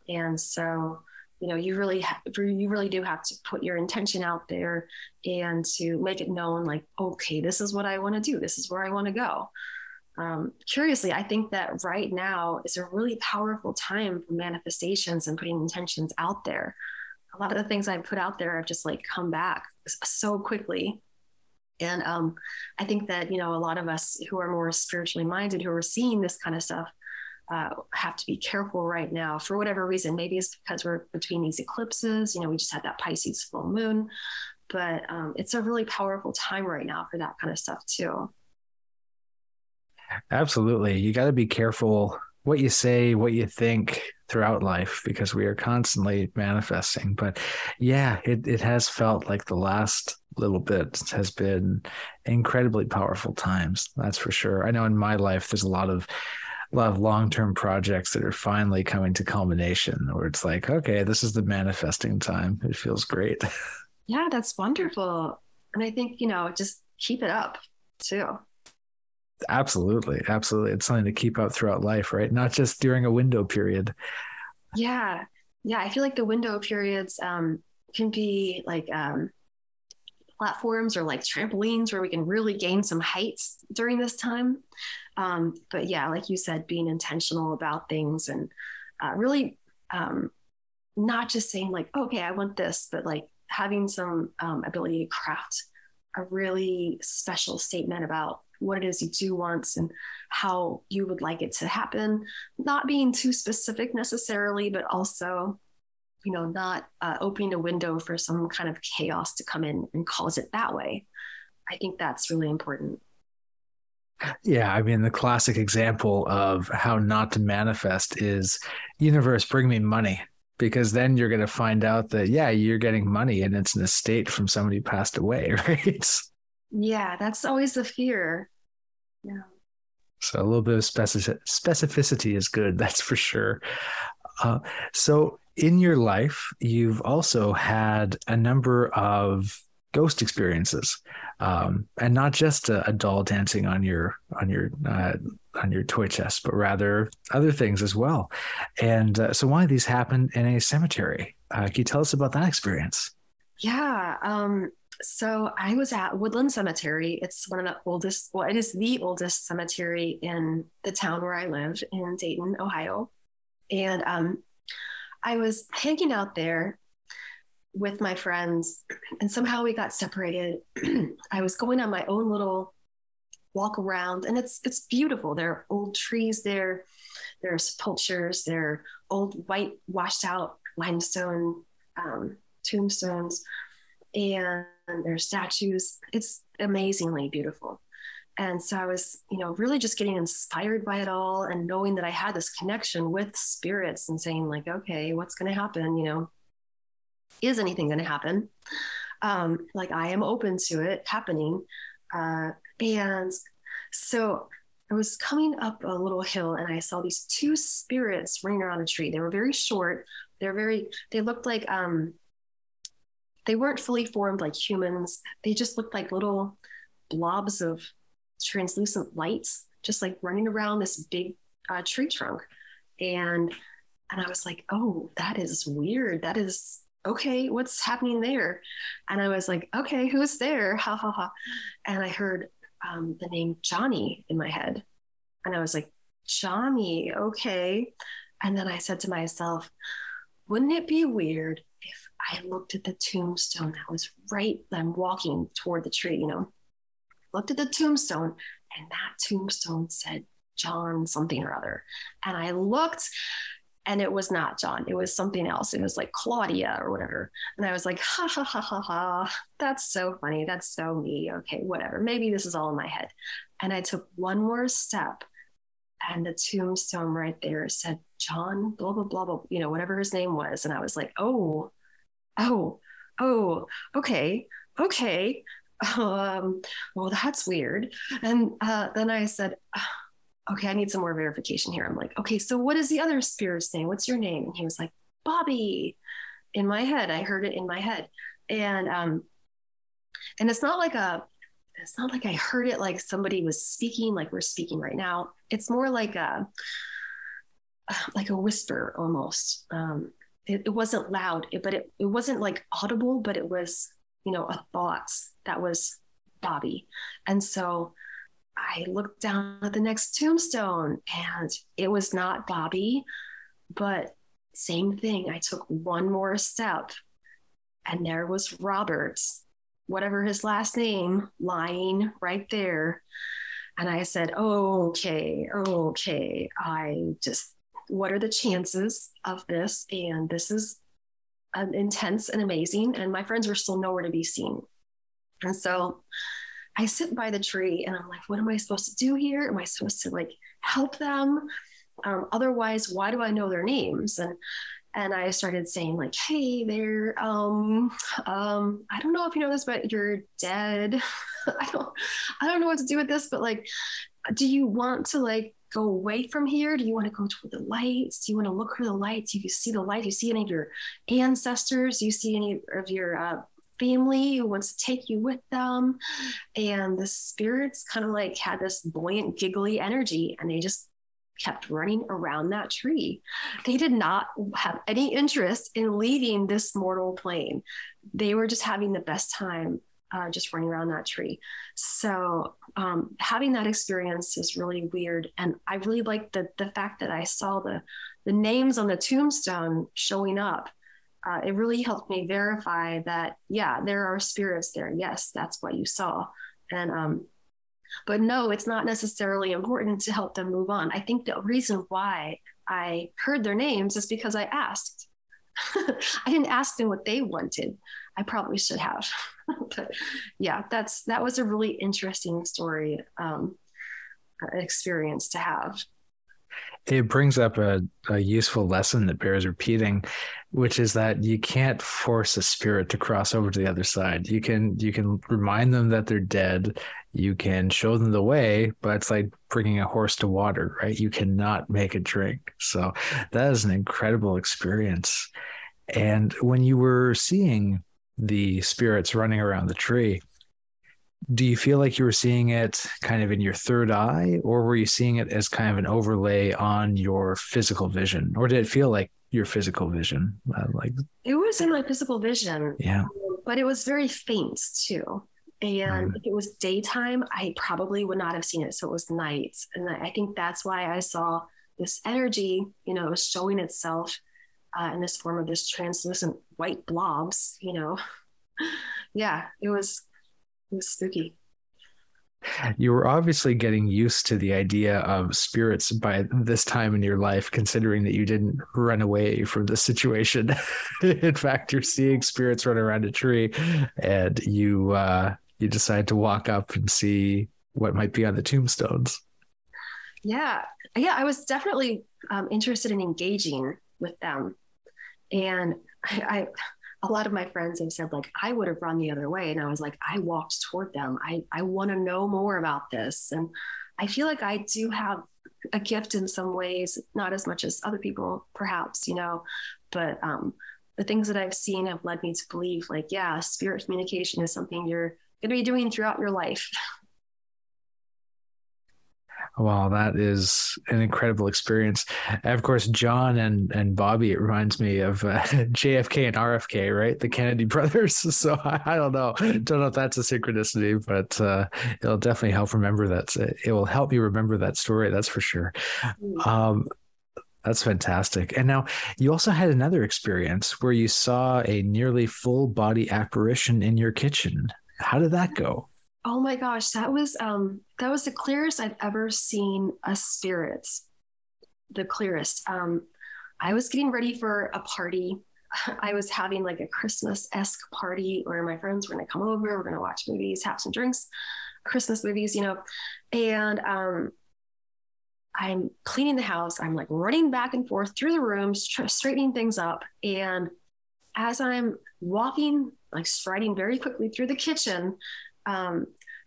And so you know you really ha- you really do have to put your intention out there and to make it known like okay this is what i want to do. This is where i want to go. Um, curiously i think that right now is a really powerful time for manifestations and putting intentions out there. A lot of the things I put out there have just like come back so quickly. And um, I think that, you know, a lot of us who are more spiritually minded, who are seeing this kind of stuff, uh, have to be careful right now for whatever reason. Maybe it's because we're between these eclipses. You know, we just had that Pisces full moon, but um, it's a really powerful time right now for that kind of stuff too. Absolutely. You got to be careful what you say, what you think throughout life because we are constantly manifesting. But yeah, it, it has felt like the last little bit has been incredibly powerful times. That's for sure. I know in my life, there's a lot of a lot of long-term projects that are finally coming to culmination where it's like okay this is the manifesting time. It feels great. <laughs> Yeah that's wonderful. And i think you know just keep it up too. Absolutely absolutely. It's something to keep up throughout life right? Not just during a window period. Yeah. Yeah i feel like the window periods um, can be like um, platforms or like trampolines where we can really gain some heights during this time um, but yeah like you said being intentional about things and uh, really um, not just saying like okay i want this but like having some um, ability to craft a really special statement about what it is you do want and how you would like it to happen. Not being too specific necessarily, but also, you know, not uh, opening a window for some kind of chaos to come in and cause it that way. I think that's really important. Yeah, I mean, the classic example of how not to manifest is universe, bring me money. Because then you're going to find out that, yeah, you're getting money and it's an estate from somebody who passed away, <laughs> right? Yeah, that's always the fear. Yeah. So a little bit of specific, specificity is good, <laughs> that's for sure. Uh, so in your life, you've also had a number of ghost experiences, um, and not just a, a, doll dancing on your on your uh, on your toy chest, but rather other things as well. And uh, so, why these happened in a cemetery? Uh, can you tell us about that experience? Yeah. Um, so I was at Woodland Cemetery. It's one of the oldest, well, it is the oldest cemetery in the town where I live in Dayton, Ohio. And um, I was hanging out there with my friends, and somehow we got separated. <clears throat> I was going on my own little walk around, and it's it's beautiful. There are old trees there, there are sepulchres, there are old white washed out limestone um, tombstones and there are statues. It's amazingly beautiful. And so I was, you know, really just getting inspired by it all and knowing that I had this connection with spirits and saying, like, okay, what's going to happen? You know, is anything going to happen? Um, like, I am open to it happening. Uh, and so I was coming up a little hill and I saw these two spirits running around a tree. They were very short. They're very, they looked like um, they weren't fully formed like humans. They just looked like little blobs of translucent lights, just like running around this big uh, tree trunk. And and I was like, oh, that is weird. That is okay. What's happening there? And I was like, okay, who's there? Ha ha ha. And I heard um, the name Johnny in my head, and I was like, Johnny, okay. And then I said to myself, wouldn't it be weird if I looked at the tombstone that was right, I'm walking toward the tree, you know, looked at the tombstone, and that tombstone said John something or other. And I looked, and it was not John. It was something else. It was like Claudia or whatever. And I was like, ha ha ha ha ha. That's so funny. That's so me. Okay, whatever. Maybe this is all in my head. And I took one more step, and the tombstone right there said John, blah, blah, blah, blah, you know, whatever his name was. And I was like, oh, oh, oh, okay, okay. <laughs> Um, well, that's weird. And uh, then I said, okay, I need some more verification here. I'm like, okay, so what is the other spirit's name? What's your name? And he was like, Bobby. In my head, I heard it in my head, and um, and it's not like a, it's not like I heard it like somebody was speaking, like we're speaking right now. It's more like a, like a whisper almost. Um, it, it wasn't loud, but it, it wasn't like audible, but it was, you know, a thought that was Bobby. And so I looked down at the next tombstone and it was not Bobby, but same thing. I took one more step and there was Robert, whatever his last name, lying right there. And I said, okay, okay. I just, what are the chances of this? And this is intense and amazing. And my friends were still nowhere to be seen. And so I sit by the tree and I'm like, what am I supposed to do here? Am I supposed to like help them? Um, otherwise, why do I know their names? And and I started saying like, "Hey there, um, um, I don't know if you know this, but you're dead. <laughs> I don't, I don't know what to do with this, but like, do you want to like go away from here? Do you want to go toward the lights? Do you want to look for the lights? Do you see the light? Do you see any of your ancestors? Do you see any of your uh, family who wants to take you with them? And the spirits kind of like had this buoyant, giggly energy, and they just kept running around that tree. They did not have any interest in leaving this mortal plane. They were just having the best time uh, just running around that tree. So um, having that experience is really weird, and I really like the the fact that I saw the the names on the tombstone showing up. Uh, it really helped me verify that yeah, there are spirits there. Yes, that's what you saw, and um, but no, it's not necessarily important to help them move on. I think the reason why I heard their names is because I asked. <laughs> I didn't ask them what they wanted. I probably should have. <laughs> but yeah, that's that was a really interesting story um, experience to have it brings up a, a useful lesson that bears repeating which is that you can't force a spirit to cross over to the other side. You can you can remind them that they're dead. You can show them the way but it's like bringing a horse to water right? You cannot make it drink. So that is an incredible experience. And when you were seeing the spirits running around the tree do you feel like you were seeing it kind of in your third eye or were you seeing it as kind of an overlay on your physical vision? Or did it feel like your physical vision uh, like it was in my physical vision. Yeah. But it was very faint too. And mm. if it was daytime i probably would not have seen it. So it was night. And i think that's why i saw this energy you know it was showing itself uh, in this form of this translucent white blobs you know. <laughs> Yeah it was it was spooky. You were obviously getting used to the idea of spirits by this time in your life, considering that you didn't run away from the situation. <laughs> in fact, you're seeing spirits run around a tree, and you uh, you decide to walk up and see what might be on the tombstones. Yeah, yeah, I was definitely um, interested in engaging with them, and I, I a lot of my friends have said like i would have run the other way and i was like i walked toward them. I i want to know more about this. And i feel like i do have a gift in some ways not as much as other people perhaps you know but um the things that i've seen have led me to believe like yeah spirit communication is something you're going to be doing throughout your life <laughs> Wow, that is an incredible experience. And of course, John and and Bobby. It reminds me of uh, <laughs> JFK and RFK, right? The Kennedy <laughs> brothers. So I, I, don't know, don't know if that's a synchronicity, but uh, it'll definitely help remember that. It will help me remember that story. That's for sure. Mm. Um, that's fantastic. And now you also had another experience where you saw a nearly full body apparition in your kitchen. How did that go? Oh my gosh, that was um that was the clearest I've ever seen a spirit. The clearest. Um I was getting ready for a party. <laughs> I was having like a Christmas-esque party where my friends were gonna come over, we're gonna watch movies, have some drinks, Christmas movies, you know. And um I'm cleaning the house. I'm like running back and forth through the rooms, straightening things up. And as I'm walking, like striding very quickly through the kitchen, um,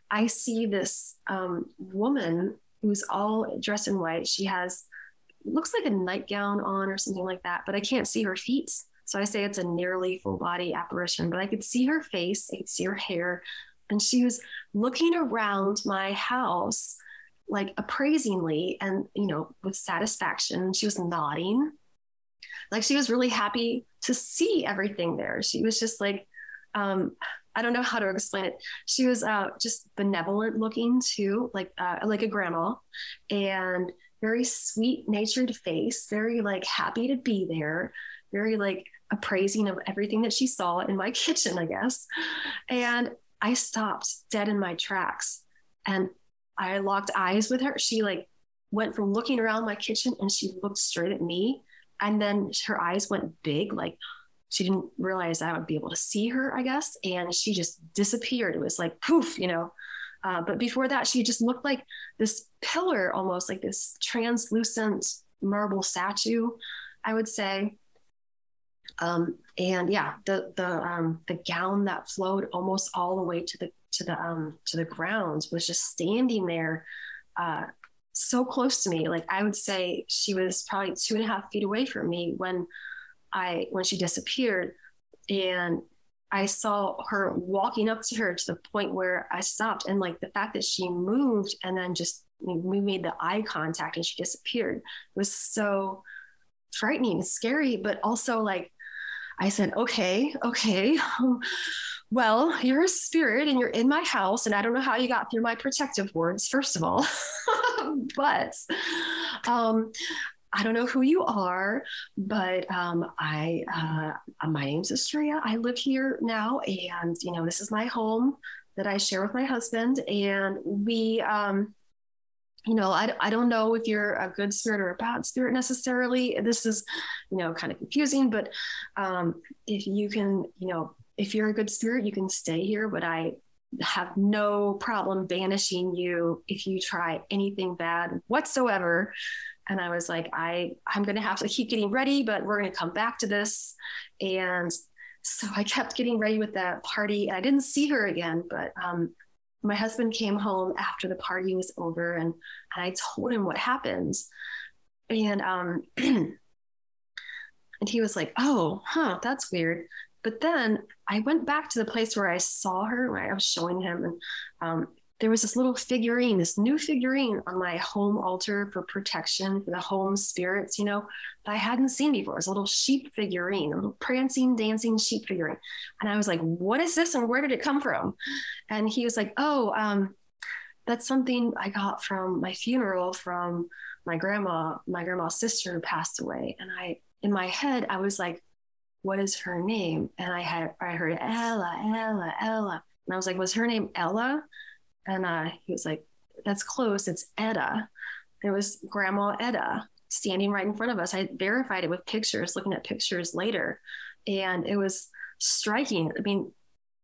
I see this um, woman who's all dressed in white. She has looks like a nightgown on or something like that, but I can't see her feet. So I say it's a nearly full body apparition, but I could see her face, I could see her hair, and she was looking around my house like appraisingly and you know with satisfaction. She was nodding, like she was really happy to see everything there. She was just like um, I don't know how to explain it. She was uh, just benevolent looking too, like uh, like a grandma, and very sweet natured face, very like happy to be there, very like appraising of everything that she saw in my <laughs> kitchen, I guess. And I stopped dead in my tracks and I locked eyes with her. She like went from looking around my kitchen and she looked straight at me. And then her eyes went big, like she didn't realize I would be able to see her, I guess. And she just disappeared. It was like poof, you know. Uh, but before that, she just looked like this pillar, almost like this translucent marble statue, I would say. Um, and yeah, the the um, the gown that flowed almost all the way to the to the um, to the ground was just standing there, uh, so close to me. Like I would say, she was probably two and a half feet away from me when I when she disappeared, and I saw her walking up to her to the point where I stopped, and like the fact that she moved and then just we made the eye contact and she disappeared was so frightening, scary, but also like I said, okay, okay. <laughs> Well, you're a spirit and you're in my house, and I don't know how you got through my protective words, first of all. <laughs> but um, I don't know who you are, but um, I uh, my name's Astrea. I live here now, and you know this is my home that I share with my husband, and we um, you know, I, I don't know if you're a good spirit or a bad spirit necessarily. This is, you know, kind of confusing, but um, if you can, you know, if you're a good spirit, you can stay here, but I have no problem banishing you if you try anything bad whatsoever. And I was like, I, I'm going to have to keep getting ready, but we're going to come back to this. And so I kept getting ready with that party. I didn't see her again, but um, my husband came home after the party was over and, and I told him what happened. And um <clears throat> and he was like, "Oh, huh, that's weird." But then I went back to the place where I saw her, where I was showing him, and um, there was this little figurine, this new figurine on my home altar for protection for the home spirits, you know, that I hadn't seen before. It's a little sheep figurine, a little prancing, dancing sheep figurine. And I was like, what is this and where did it come from? And he was like, oh, um, that's something I got from my funeral from my grandma, my grandma's sister who passed away. And I, in my head, I was like, what is her name? And I had, I heard Ella, Ella, Ella. And I was like, was her name Ella? And uh, he was like, That's close. It's Etta. There was Grandma Etta standing right in front of us. I verified it with pictures, looking at pictures later. And it was striking. I mean,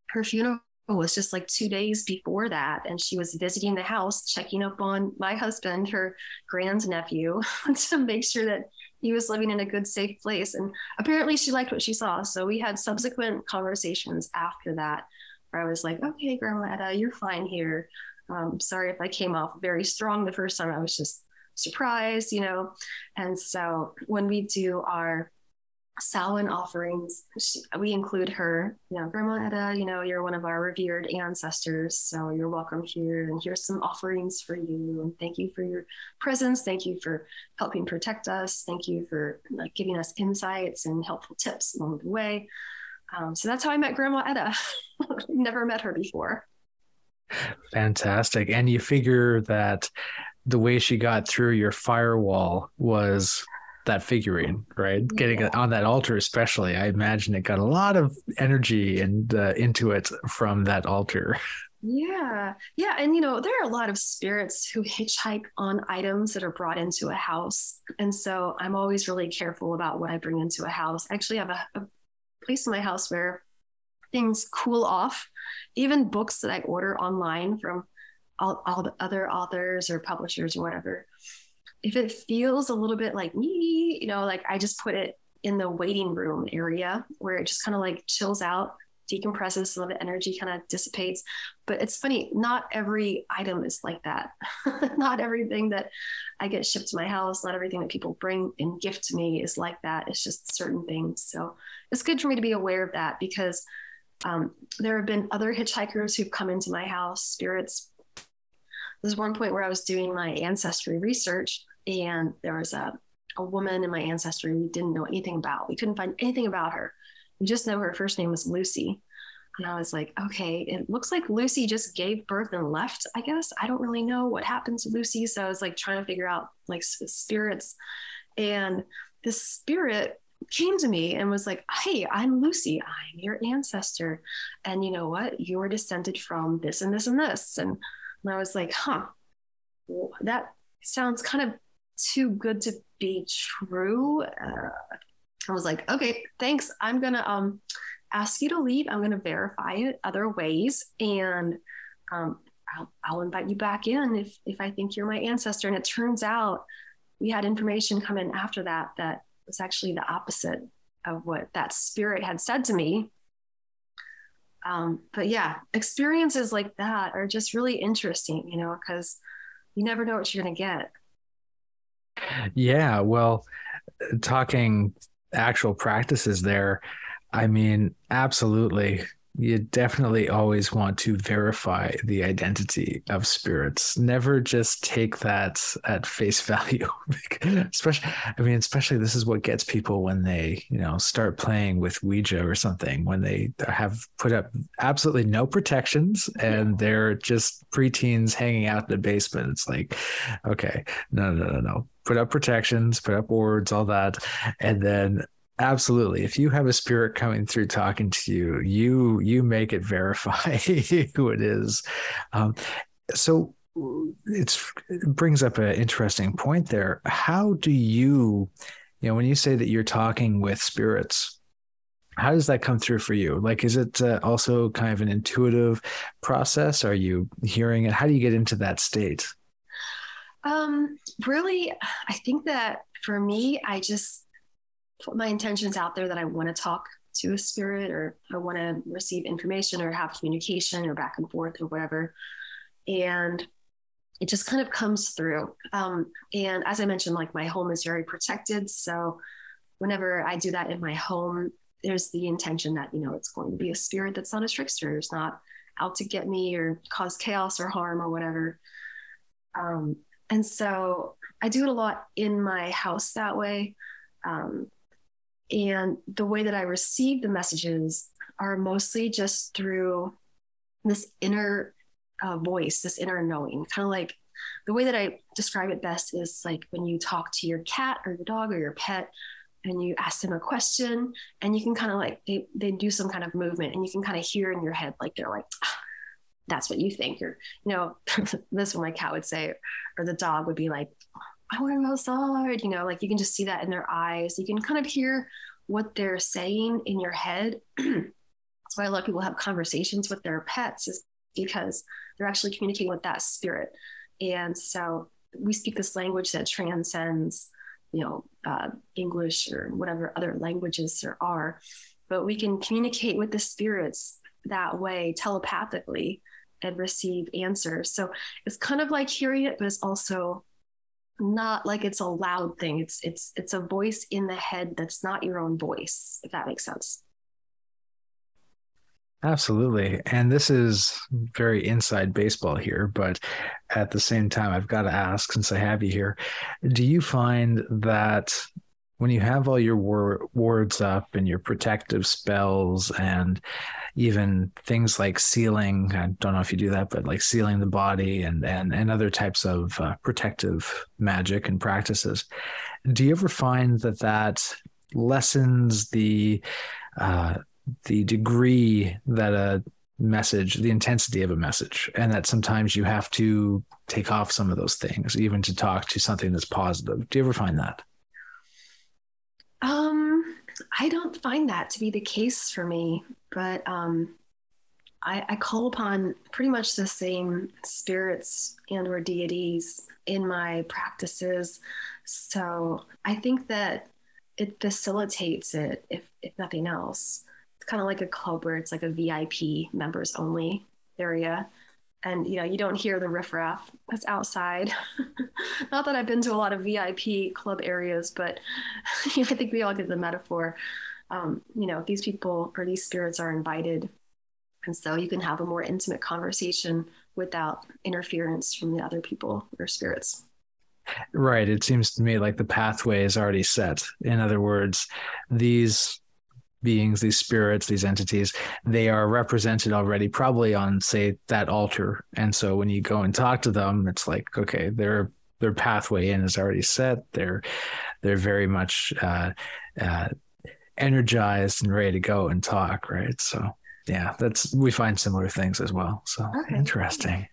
her funeral was just like two days before that. And she was visiting the house, checking up on my husband, her grandnephew, <laughs> to make sure that he was living in a good, safe place. And apparently she liked what she saw. So we had subsequent conversations after that where I was like, okay, Grandma Etta, you're fine here. Um, sorry if I came off very strong the first time. I was just surprised, you know. And so when we do our Samhain offerings, we include her, you know, Grandma Etta, you know, you're one of our revered ancestors. So you're welcome here. And here's some offerings for you. And thank you for your presence. Thank you for helping protect us. Thank you for like, giving us insights and helpful tips along the way. Um, so that's how I met Grandma Etta. <laughs> Never met her before. Fantastic. And you figure that the way she got through your firewall was that figurine, right? Yeah. Getting it on that altar, especially. I imagine it got a lot of energy and uh, into it from that altar. Yeah. Yeah. And, you know, there are a lot of spirits who hitchhike on items that are brought into a house. And so I'm always really careful about what I bring into a house. I actually have a, a place in my house where things cool off. Even books that I order online from all, all the other authors or publishers or whatever, if it feels a little bit like me, you know, like I just put it in the waiting room area where it just kind of like chills out, decompresses, some of the energy kind of dissipates. But it's funny, not every item is like that. <laughs> not everything that I get shipped to my house, not everything that people bring and gift to me is like that. It's just certain things. So it's good for me to be aware of that because um, there have been other hitchhikers who've come into my house, spirits. There's one point where I was doing my ancestry research, and there was a, a woman in my ancestry we didn't know anything about. We couldn't find anything about her. Just know her first name was Lucy. And I was like, okay, it looks like Lucy just gave birth and left, I guess. I don't really know what happened to Lucy. So I was like trying to figure out like spirits. And this spirit came to me and was like, Hey, I'm Lucy. I'm your ancestor. And you know what? You're descended from this and this and this. And, and I was like, Huh, that sounds kind of too good to be true. Uh, I was like, Okay, thanks. I'm going to um, ask you to leave. I'm going to verify it other ways. And um, I'll, I'll invite you back in if, if I think you're my ancestor. And it turns out we had information come in after that that was actually the opposite of what that spirit had said to me. Um, but yeah, experiences like that are just really interesting, you know, because you never know what you're going to get. Yeah. Well, talking actual practices there, I mean, absolutely. You definitely always want to verify the identity of spirits. Never just take that at face <laughs> value especially i mean especially this is what gets people when they you know start playing with ouija or something when they have put up absolutely no protections and they're just preteens hanging out in the basement. It's like okay no no no no put up protections put up wards all that and then Absolutely. If you have a spirit coming through talking to you, you you make it <laughs> verify who it is. Um, so it brings up an interesting point there. How do you, you know, when you say that you're talking with spirits, how does that come through for you? Like, is it uh, also kind of an intuitive process? Are you hearing it? How do you get into that state? Um, really, I think that for me, I just put my intentions out there that I want to talk to a spirit or I want to receive information or have communication or back and forth or whatever. And it just kind of comes through. Um, and as I mentioned, like my home is very protected. So whenever I do that in my home, there's the intention that, you know, it's going to be a spirit that's not a trickster, it's not out to get me or cause chaos or harm or whatever. Um, and so I do it a lot in my house that way. Um, and the way that I receive the messages are mostly just through this inner uh, voice, this inner knowing, kind of like the way that I describe it best is like when you talk to your cat or your dog or your pet and you ask them a question and you can kind of like they, they do some kind of movement and you can kind of hear in your head like they're like ah, that's what you think or you know <laughs> this one my cat would say or the dog would be like I want to go. You know, like you can just see that in their eyes. You can kind of hear what they're saying in your head. <clears throat> That's why a lot of people have conversations with their pets, is because they're actually communicating with that spirit. And so we speak this language that transcends, you know, uh, English or whatever other languages there are. But we can communicate with the spirits that way telepathically and receive answers. So it's kind of like hearing it, but it's also not like it's a loud thing. It's it's it's a voice in the head that's not your own voice, if that makes sense. Absolutely. And this is very inside baseball here, but at the same time, I've got to ask since I have you here, do you find that when you have all your war- wards up and your protective spells and even things like sealing i don't know if you do that but like sealing the body and and, and other types of uh, protective magic and practices do you ever find that that lessens the uh, the degree that a message the intensity of a message? And that sometimes you have to take off some of those things even to talk to something that's positive. Do you ever find that um, I don't find that to be the case for me, but um, I, I call upon pretty much the same spirits and or deities in my practices. So I think that it facilitates it, if if nothing else. It's kind of like a club where it's like a VIP members only area and you know you don't hear the riffraff that's outside. <laughs> Not that i've been to a lot of vip club areas but <laughs> i think we all get the metaphor. Um, you know these people or these spirits are invited and so you can have a more intimate conversation without interference from the other people or spirits. Right. It seems to me like the pathway is already set. In other words these beings, these spirits, these entities, they are represented already, probably on, say, that altar. And so when you go and talk to them, it's like, okay, their their pathway in is already set. They're they're very much uh, uh, energized and ready to go and talk, right? So yeah, that's we find similar things as well. So okay. interesting.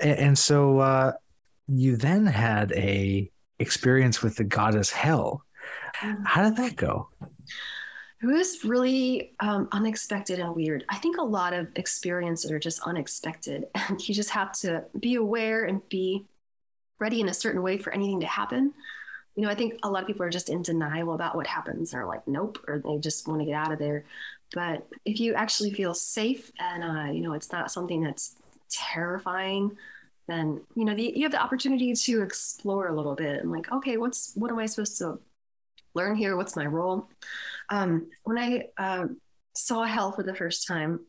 And, and so uh, you then had a experience with the goddess Hel. Mm-hmm. How did that go? It was really um, unexpected and weird. I think a lot of experiences are just unexpected, <laughs> and you just have to be aware and be ready in a certain way for anything to happen. You know, I think a lot of people are just in denial about what happens. They're like, nope, or they just want to get out of there. But if you actually feel safe and, uh, you know, it's not something that's terrifying, then, you know, the, you have the opportunity to explore a little bit and like, okay, what's, what am I supposed to learn here? What's my role? Um, when I uh, saw Hel for the first time,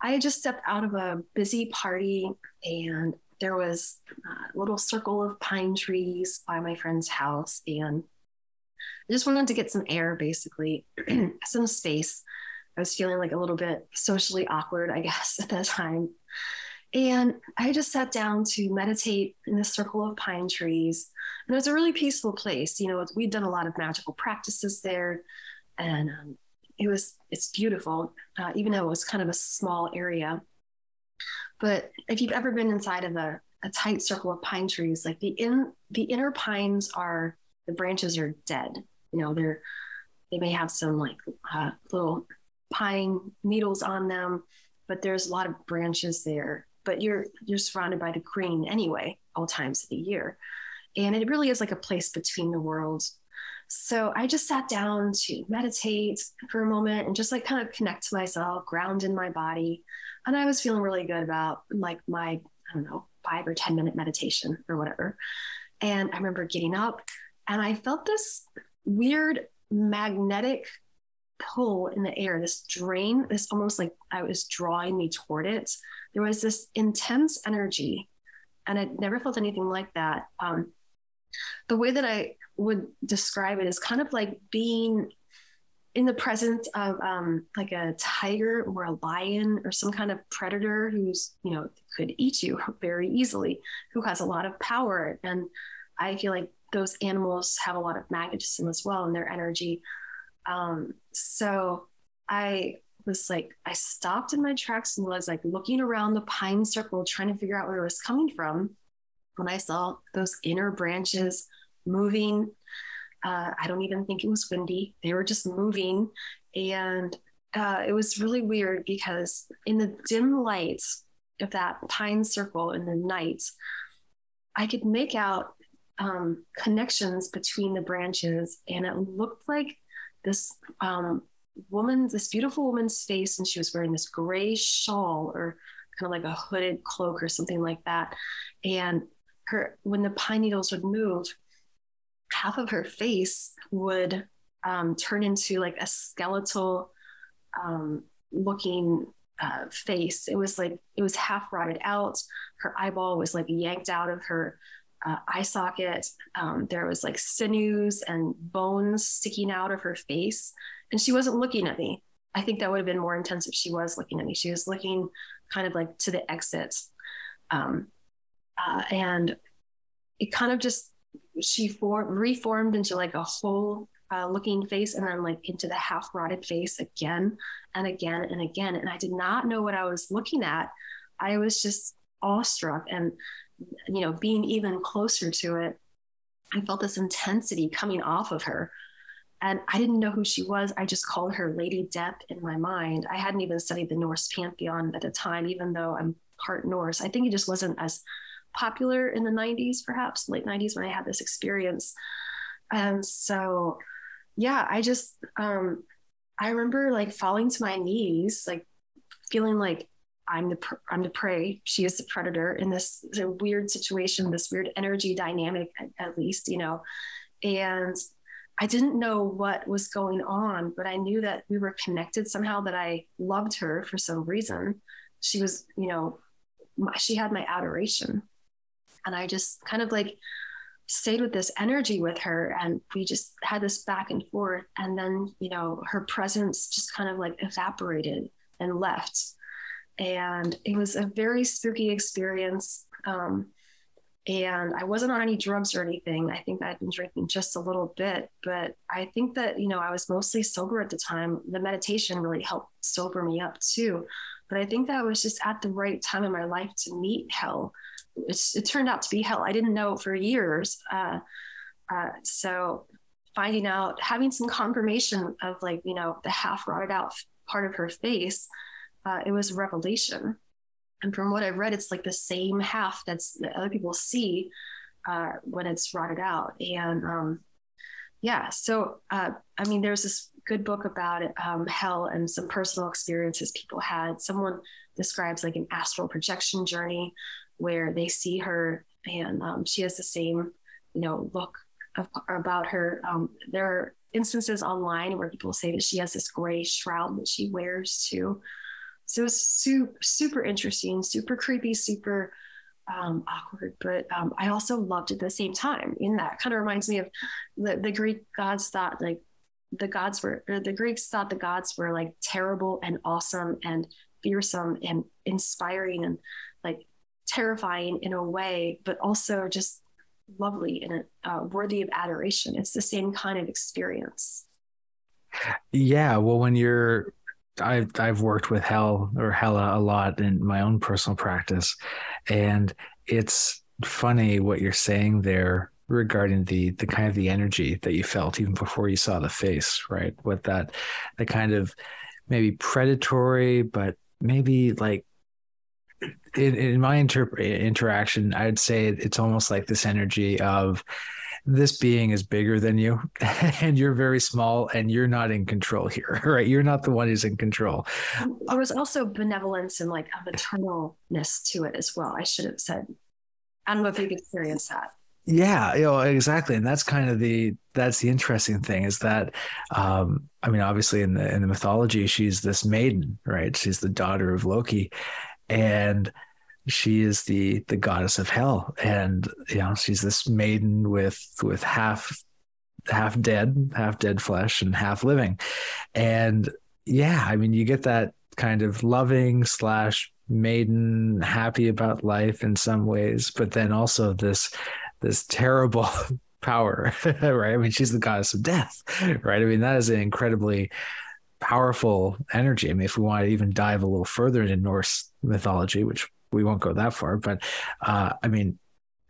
I had just stepped out of a busy party and there was a little circle of pine trees by my friend's house. And I just wanted to get some air, basically, <clears throat> some space. I was feeling like a little bit socially awkward, I guess, <laughs> at that time. And I just sat down to meditate in this circle of pine trees. And it was a really peaceful place. You know, we'd done a lot of magical practices there. And um, it was, it's beautiful, uh, even though it was kind of a small area. But if you've ever been inside of a, a tight circle of pine trees, like the in the inner pines are the branches are dead. You know, they're they may have some like uh, little pine needles on them, but there's a lot of branches there. But you're you're surrounded by the green anyway, all times of the year, and it really is like a place between the worlds. So I just sat down to meditate for a moment and just like kind of connect to myself, ground in my body. And I was feeling really good about like my, I don't know, five or 10 minute meditation or whatever. And I remember getting up and I felt this weird magnetic pull in the air, this drain, this almost like I was drawing me toward it. There was this intense energy, and I'd never felt anything like that. Um, the way that I would describe it is kind of like being in the presence of um, like a tiger or a lion or some kind of predator who's you know could eat you very easily who has a lot of power and i feel like those animals have a lot of magnetism as well in their energy um, so i was like i stopped in my tracks and was like looking around the pine circle trying to figure out where it was coming from when i saw those inner branches moving uh, I don't even think it was windy. They were just moving. And uh, it was really weird because in the dim light of that pine circle in the night, I could make out um, connections between the branches. And it looked like this um, woman, this beautiful woman's face, and she was wearing this gray shawl or kind of like a hooded cloak or something like that. And her, when the pine needles would move, half of her face would um, turn into like a skeletal um, looking uh, face. It was like it was half rotted out. Her eyeball was like yanked out of her uh, eye socket. Um, there was like sinews and bones sticking out of her face, and she wasn't looking at me. I think that would have been more intense if she was looking at me. She was looking kind of like to the exit, um, uh, and it kind of just she formed reformed into like a whole uh, looking face and then like into the half rotted face again and again and again and i did not know what i was looking at i was just awestruck and you know being even closer to it i felt this intensity coming off of her and i didn't know who she was i just called her lady death in my mind i hadn't even studied the norse pantheon at the time even though i'm part norse i think it just wasn't as popular in the 90s, perhaps late 90s when I had this experience. And so, yeah, I just, um, I remember like falling to my knees, like feeling like I'm the I'm the prey. She is the predator in this weird situation, this weird energy dynamic, at, at least, you know. And I didn't know what was going on, but I knew that we were connected somehow. That I loved her for some reason. She was, you know, my, she had my adoration, and I just kind of like stayed with this energy with her and we just had this back and forth and then you know her presence just kind of like evaporated and left and it was a very spooky experience um, and I wasn't on any drugs or anything. I think I'd been drinking just a little bit, but I think that, you know, I was mostly sober at the time. The meditation really helped sober me up too. But I think that I was just at the right time in my life to meet Hel. It's, it turned out to be Hel. I didn't know for years. Uh, uh, so finding out, having some confirmation of like, you know, the half rotted out part of her face, uh, it was revelation. And from what I've read, it's like the same half that's that other people see uh, when it's rotted out. And um, yeah, so uh, I mean, there's this good book about it, um, Hel and some personal experiences people had. Someone describes like an astral projection journey where they see her and um, she has the same, you know, look of, about her. Um, there are instances online where people say that she has this gray shroud that she wears too. So it was super, super interesting, super creepy, super um, awkward, but um, I also loved it at the same time. In that kind of reminds me of the, the Greek gods thought like the gods were, the Greeks thought the gods were like terrible and awesome and fearsome and inspiring and like terrifying in a way, but also just lovely and uh, worthy of adoration. It's the same kind of experience. Yeah. Well, when you're I've I've worked with Hel or Hella a lot in my own personal practice, and it's funny what you're saying there regarding the the kind of the energy that you felt even before you saw the face, right? With that, the kind of maybe predatory, but maybe like in, in my inter- interaction, I'd say it's almost like this energy of this being is bigger than you <laughs> and you're very small and you're not in control here <laughs> right? You're not the one who's in control. There was also benevolence and like a maternalness to it as well. I should have said i don't know if you've experienced that. Yeah you know exactly and that's kind of the that's the interesting thing is that um i mean obviously in the in the mythology she's this maiden right? She's the daughter of loki and she is the the goddess of hell. And you know she's this maiden with with half half dead half dead flesh and half living. And yeah i mean you get that kind of loving slash maiden happy about life in some ways but then also this this terrible <laughs> power <laughs> right? I mean she's the goddess of death right? I mean that is an incredibly powerful energy. I mean if we want to even dive a little further into norse mythology which we won't go that far, but uh, I mean,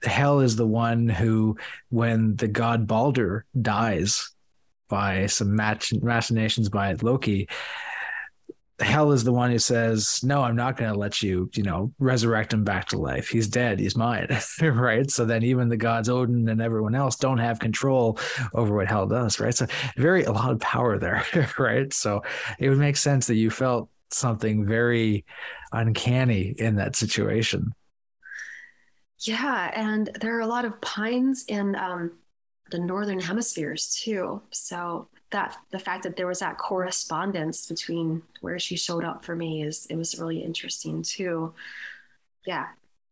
Hel is the one who, when the god Balder dies by some machinations by Loki, Hel is the one who says, "No, I'm not going to let you, you know, resurrect him back to life. He's dead. He's mine." <laughs> right? So then even the gods Odin and everyone else don't have control over what Hel does, right? So very a lot of power there, <laughs> right? So it would make sense that you felt something very uncanny in that situation. Yeah, and there are a lot of pines in um, the northern hemispheres too. So that the fact that there was that correspondence between where she showed up for me is it was really interesting too. Yeah.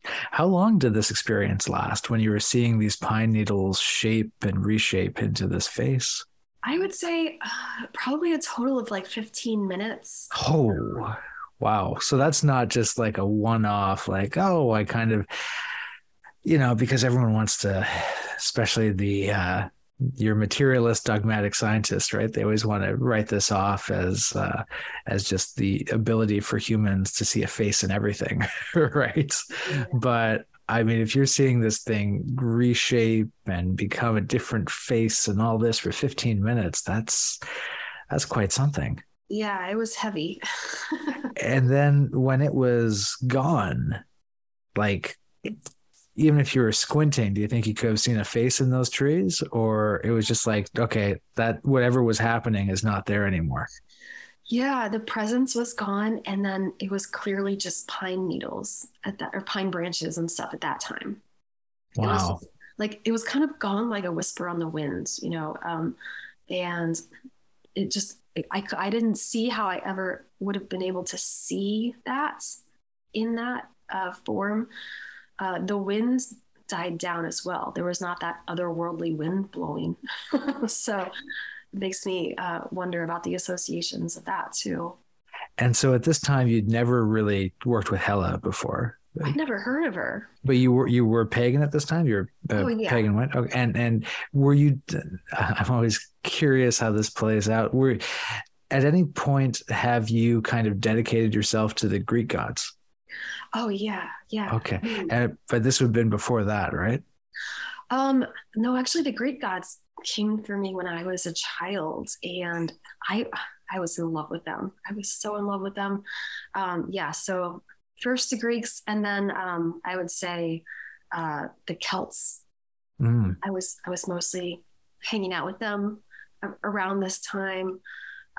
How long did this experience last when you were seeing these pine needles shape and reshape into this face? I would say uh, probably a total of like 15 minutes. Oh, wow. So that's not just like a one off, like, oh, I kind of, you know, because everyone wants to, especially the, uh, your materialist dogmatic scientists, right? They always want to write this off as uh, as just the ability for humans to see a face in everything, <laughs> right? Yeah. But I mean, if you're seeing this thing reshape and become a different face and all this for 15 minutes, that's that's quite something. Yeah, it was heavy. <laughs> and then when it was gone, like even if you were squinting, do you think you could have seen a face in those trees? Or it was just like, okay, that whatever was happening is not there anymore? Yeah, the presence was gone, and then it was clearly just pine needles at that, or pine branches and stuff at that time. Wow. It was, like it was kind of gone like a whisper on the wind, you know, um, and it just I I didn't see how I ever would have been able to see that in that uh, form. Uh, the wind died down as well. There was not that otherworldly wind blowing, <laughs> so makes me uh, wonder about the associations of that too. And so at this time, you'd never really worked with Hella before. I'd never heard of her. But you were you were pagan at this time. You're uh, oh, yeah. pagan went. Okay. And and were you? <laughs> I'm always curious how this plays out. Were at any point have you kind of dedicated yourself to the Greek gods? Oh yeah, yeah. Okay, mm. and, but this would have been before that, right? Um, no, actually, the Greek gods came for me when I was a child, and I I was in love with them. I was so in love with them. Um, yeah, so first the Greeks, and then um, I would say uh, the Celts. Mm. I was I was mostly hanging out with them around this time.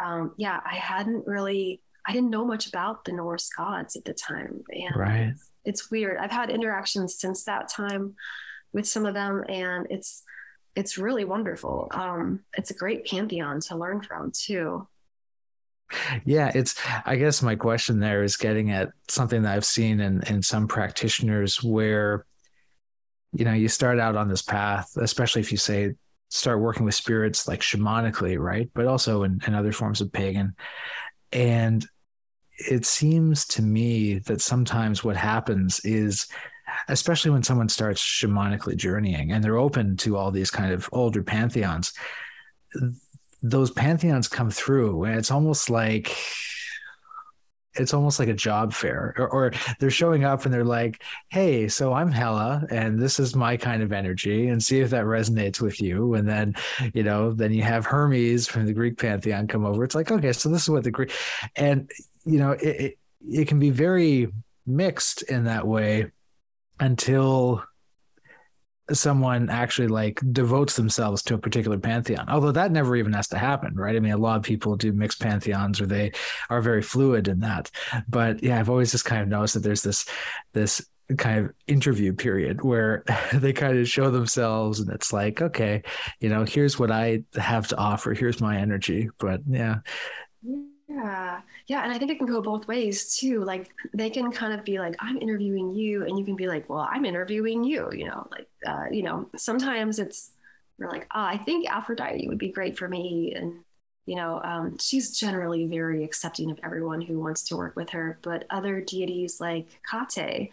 Um, yeah, I hadn't really I didn't know much about the Norse gods at the time. And right. It's weird. I've had interactions since that time with some of them, and it's it's really wonderful. Um, it's a great pantheon to learn from too. Yeah, it's I guess my question there is getting at something that I've seen in in some practitioners where you know, you start out on this path, especially if you say start working with spirits like shamanically, right? But also in, in other forms of pagan. And it seems to me that sometimes what happens is especially when someone starts shamanically journeying and they're open to all these kind of older pantheons those pantheons come through and it's almost like it's almost like a job fair or, or, they're showing up and they're like hey so i'm Hela and this is my kind of energy and see if that resonates with you. And then you know then you have hermes from the greek pantheon come over. It's like okay so this is what the greek and you know it, it, it can be very mixed in that way until someone actually like devotes themselves to a particular pantheon. Although that never even has to happen right? I mean a lot of people do mixed pantheons or they are very fluid in that. But yeah i've always just kind of noticed that there's this this kind of interview period where <laughs> they kind of show themselves and it's like okay you know here's what i have to offer. Here's my energy. But yeah. Yeah. Yeah. And I think it can go both ways too. Like they can kind of be like, I'm interviewing you. And you can be like, well, I'm interviewing you, you know, like, uh, you know, sometimes it's, we're like, oh, I think Aphrodite would be great for me. And, you know, um, she's generally very accepting of everyone who wants to work with her. But other deities like Hecate,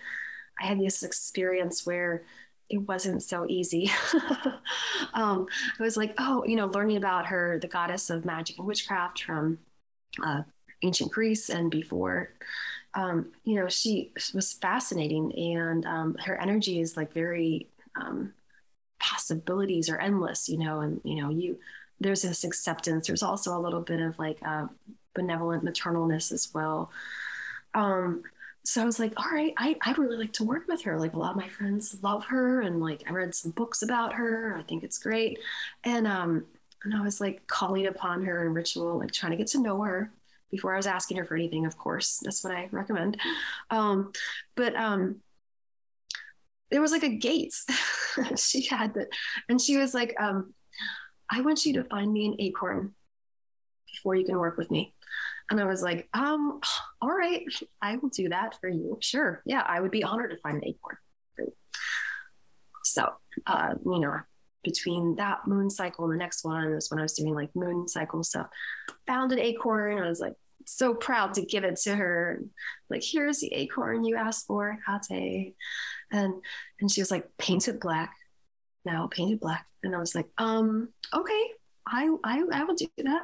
I had this experience where it wasn't so easy. <laughs> um, I was like, oh, you know, learning about her, the goddess of magic and witchcraft from uh, ancient Greece and before. Um, you know, she was fascinating, and um, her energy is like very um, possibilities are endless. You know, and you know, you there's this acceptance. There's also a little bit of like uh, benevolent maternalness as well. Um, so I was like, all right, I, I'd really like to work with her. Like a lot of my friends love her and like I read some books about her. I think it's great. And um and I was like calling upon her in ritual, like trying to get to know her before I was asking her for anything, of course. That's what I recommend. Um, but um, there was like a gate. <laughs> she had that. And she was like, um, I want you to find me an acorn before you can work with me. And I was like, um, all right, I will do that for you. Sure. Yeah, I would be honored to find an acorn. So, uh, you know, between that moon cycle and the next one is when I was doing like moon cycle stuff. Found an acorn. I was like so proud to give it to her. Like, here's the acorn you asked for, Hecate. And and she was like, painted black. Now painted black. And I was like, um, okay, I I, I will do that.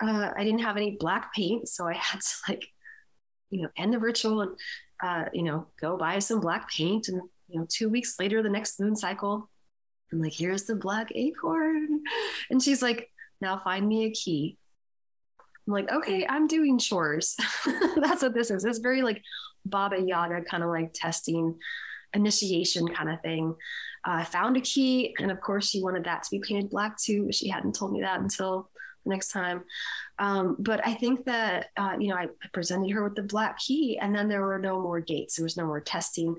Uh, I didn't have any black paint, so I had to like, you know, end the ritual and uh, you know, go buy some black paint. And you know, two weeks later, the next moon cycle, I'm like, here's the black acorn. And she's like, now find me a key. I'm like, okay, I'm doing chores. <laughs> That's what this is. It's very like Baba Yaga kind of like testing, initiation kind of thing. Uh, I found a key, and of course, she wanted that to be painted black too, but she hadn't told me that until the next time. Um, but I think that, uh, you know, I presented her with the black key, and then there were no more gates. There was no more testing.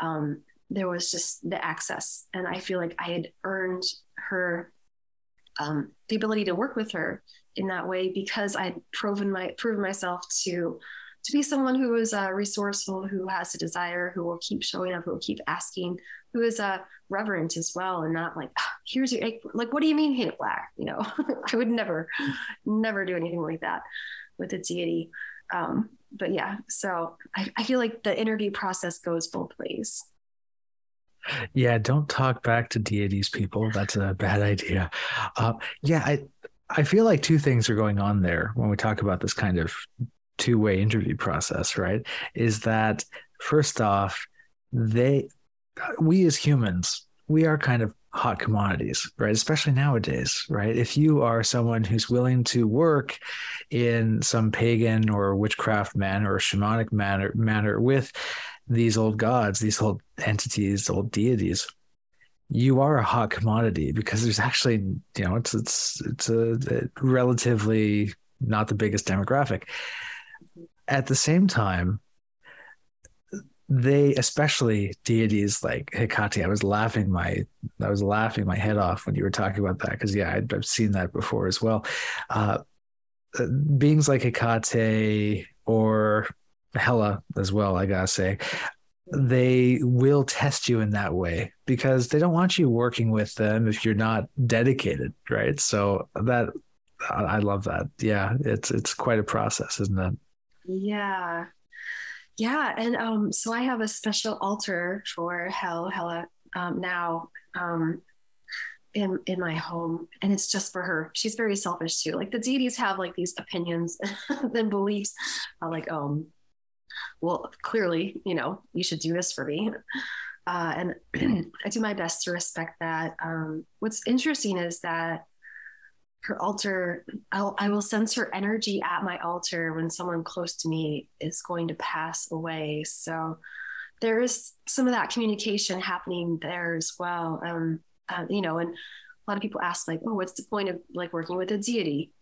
Um, there was just the access. And I feel like I had earned her um, the ability to work with her in that way because I'd proven my proven myself to to be someone who is uh, resourceful, who has a desire, who will keep showing up, who will keep asking, who is uh, reverent as well, and not like, oh, here's your like, what do you mean hate it black? You know, <laughs> I would never, never do anything like that with a deity. Um, but yeah, so I, I feel like the interview process goes both ways. Yeah, don't talk back to deities, people. That's a bad idea. Uh, yeah, I I feel like two things are going on there when we talk about this kind of two way interview process, right? Is that first off, they we as humans, we are kind of hot commodities, right? Especially nowadays, right? If you are someone who's willing to work in some pagan or witchcraft manner or shamanic manner, manner with these old gods, these old entities, old deities, you are a hot commodity because there's actually, you know, it's it's it's a, a relatively not the biggest demographic. At the same time, they especially deities like Hecate. I was laughing my I was laughing my head off when you were talking about that because yeah, i have seen that before as well. Uh, uh, beings like Hecate or Hela as well, I gotta say, they will test you in that way because they don't want you working with them if you're not dedicated, right? So that I love that. Yeah, it's it's quite a process, isn't it? Yeah, yeah, and um, so I have a special altar for Hel Hela um, now um, in in my home, and it's just for her. She's very selfish too. Like the deities have like these opinions <laughs> and beliefs, uh, like um, well, clearly, you know, you should do this for me. Uh, and <clears throat> I do my best to respect that. Um, what's interesting is that her altar I'll, I will sense her energy at my altar when someone close to me is going to pass away so there is some of that communication happening there as well um, uh, you know and a lot of people ask like oh what's the point of like working with a deity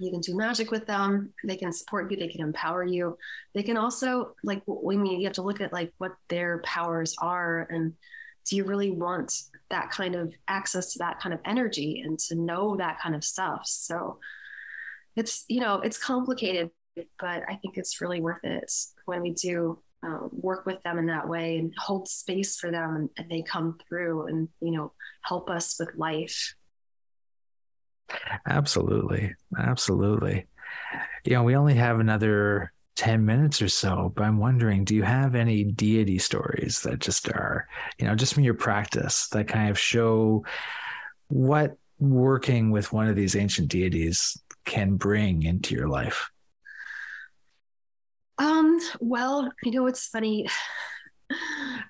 you can do magic with them. They can support you. They can empower you. They can also like we mean you have to look at like what their powers are and do you really want that kind of access to that kind of energy and to know that kind of stuff. So it's you know it's complicated but i think it's really worth it when we do uh, work with them in that way and hold space for them and, and they come through and you know help us with life absolutely. Absolutely. You know we only have another 10 minutes or so but i'm wondering do you have any deity stories that just are you know just from your practice that kind of show what working with one of these ancient deities can bring into your life? Um well you know what's funny.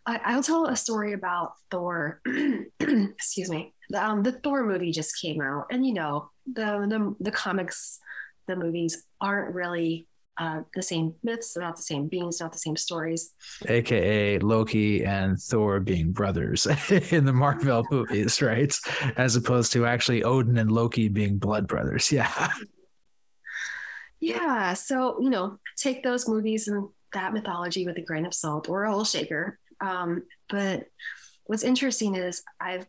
I, will tell a story about thor. <clears throat> Excuse me um, the thor movie just came out and you know the, the the comics the movies aren't really uh, the same myths, they're not the same beings, not the same stories. AKA Loki and Thor being brothers <laughs> in the Marvel movies, right? As opposed to actually Odin and Loki being blood brothers. <laughs> Yeah. Yeah. So, you know, take those movies and that mythology with a grain of salt or a whole shaker. Um, but what's interesting is I've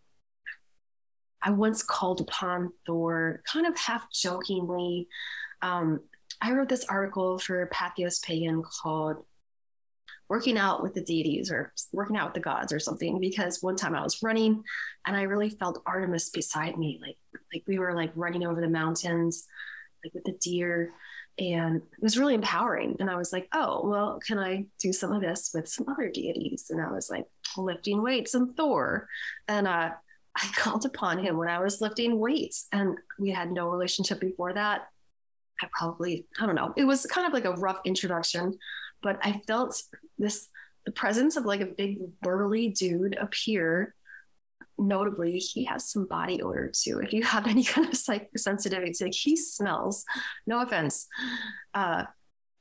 I once called upon Thor kind of half jokingly um, I wrote this article for Patheos Pagan called Working Out with the Deities or Working Out with the Gods or something because one time I was running and I really felt Artemis beside me. Like like we were like running over the mountains, like with the deer. And it was really empowering. And I was like, oh, well, can I do some of this with some other deities? And I was like lifting weights and Thor. And uh I called upon him when I was lifting weights. And we had no relationship before that I probably, I don't know. It was kind of like a rough introduction, but I felt this the presence of like a big burly dude appear. Notably, he has some body odor too. If you have any <laughs> kind of psych sensitivity, like he smells. No offense. Uh,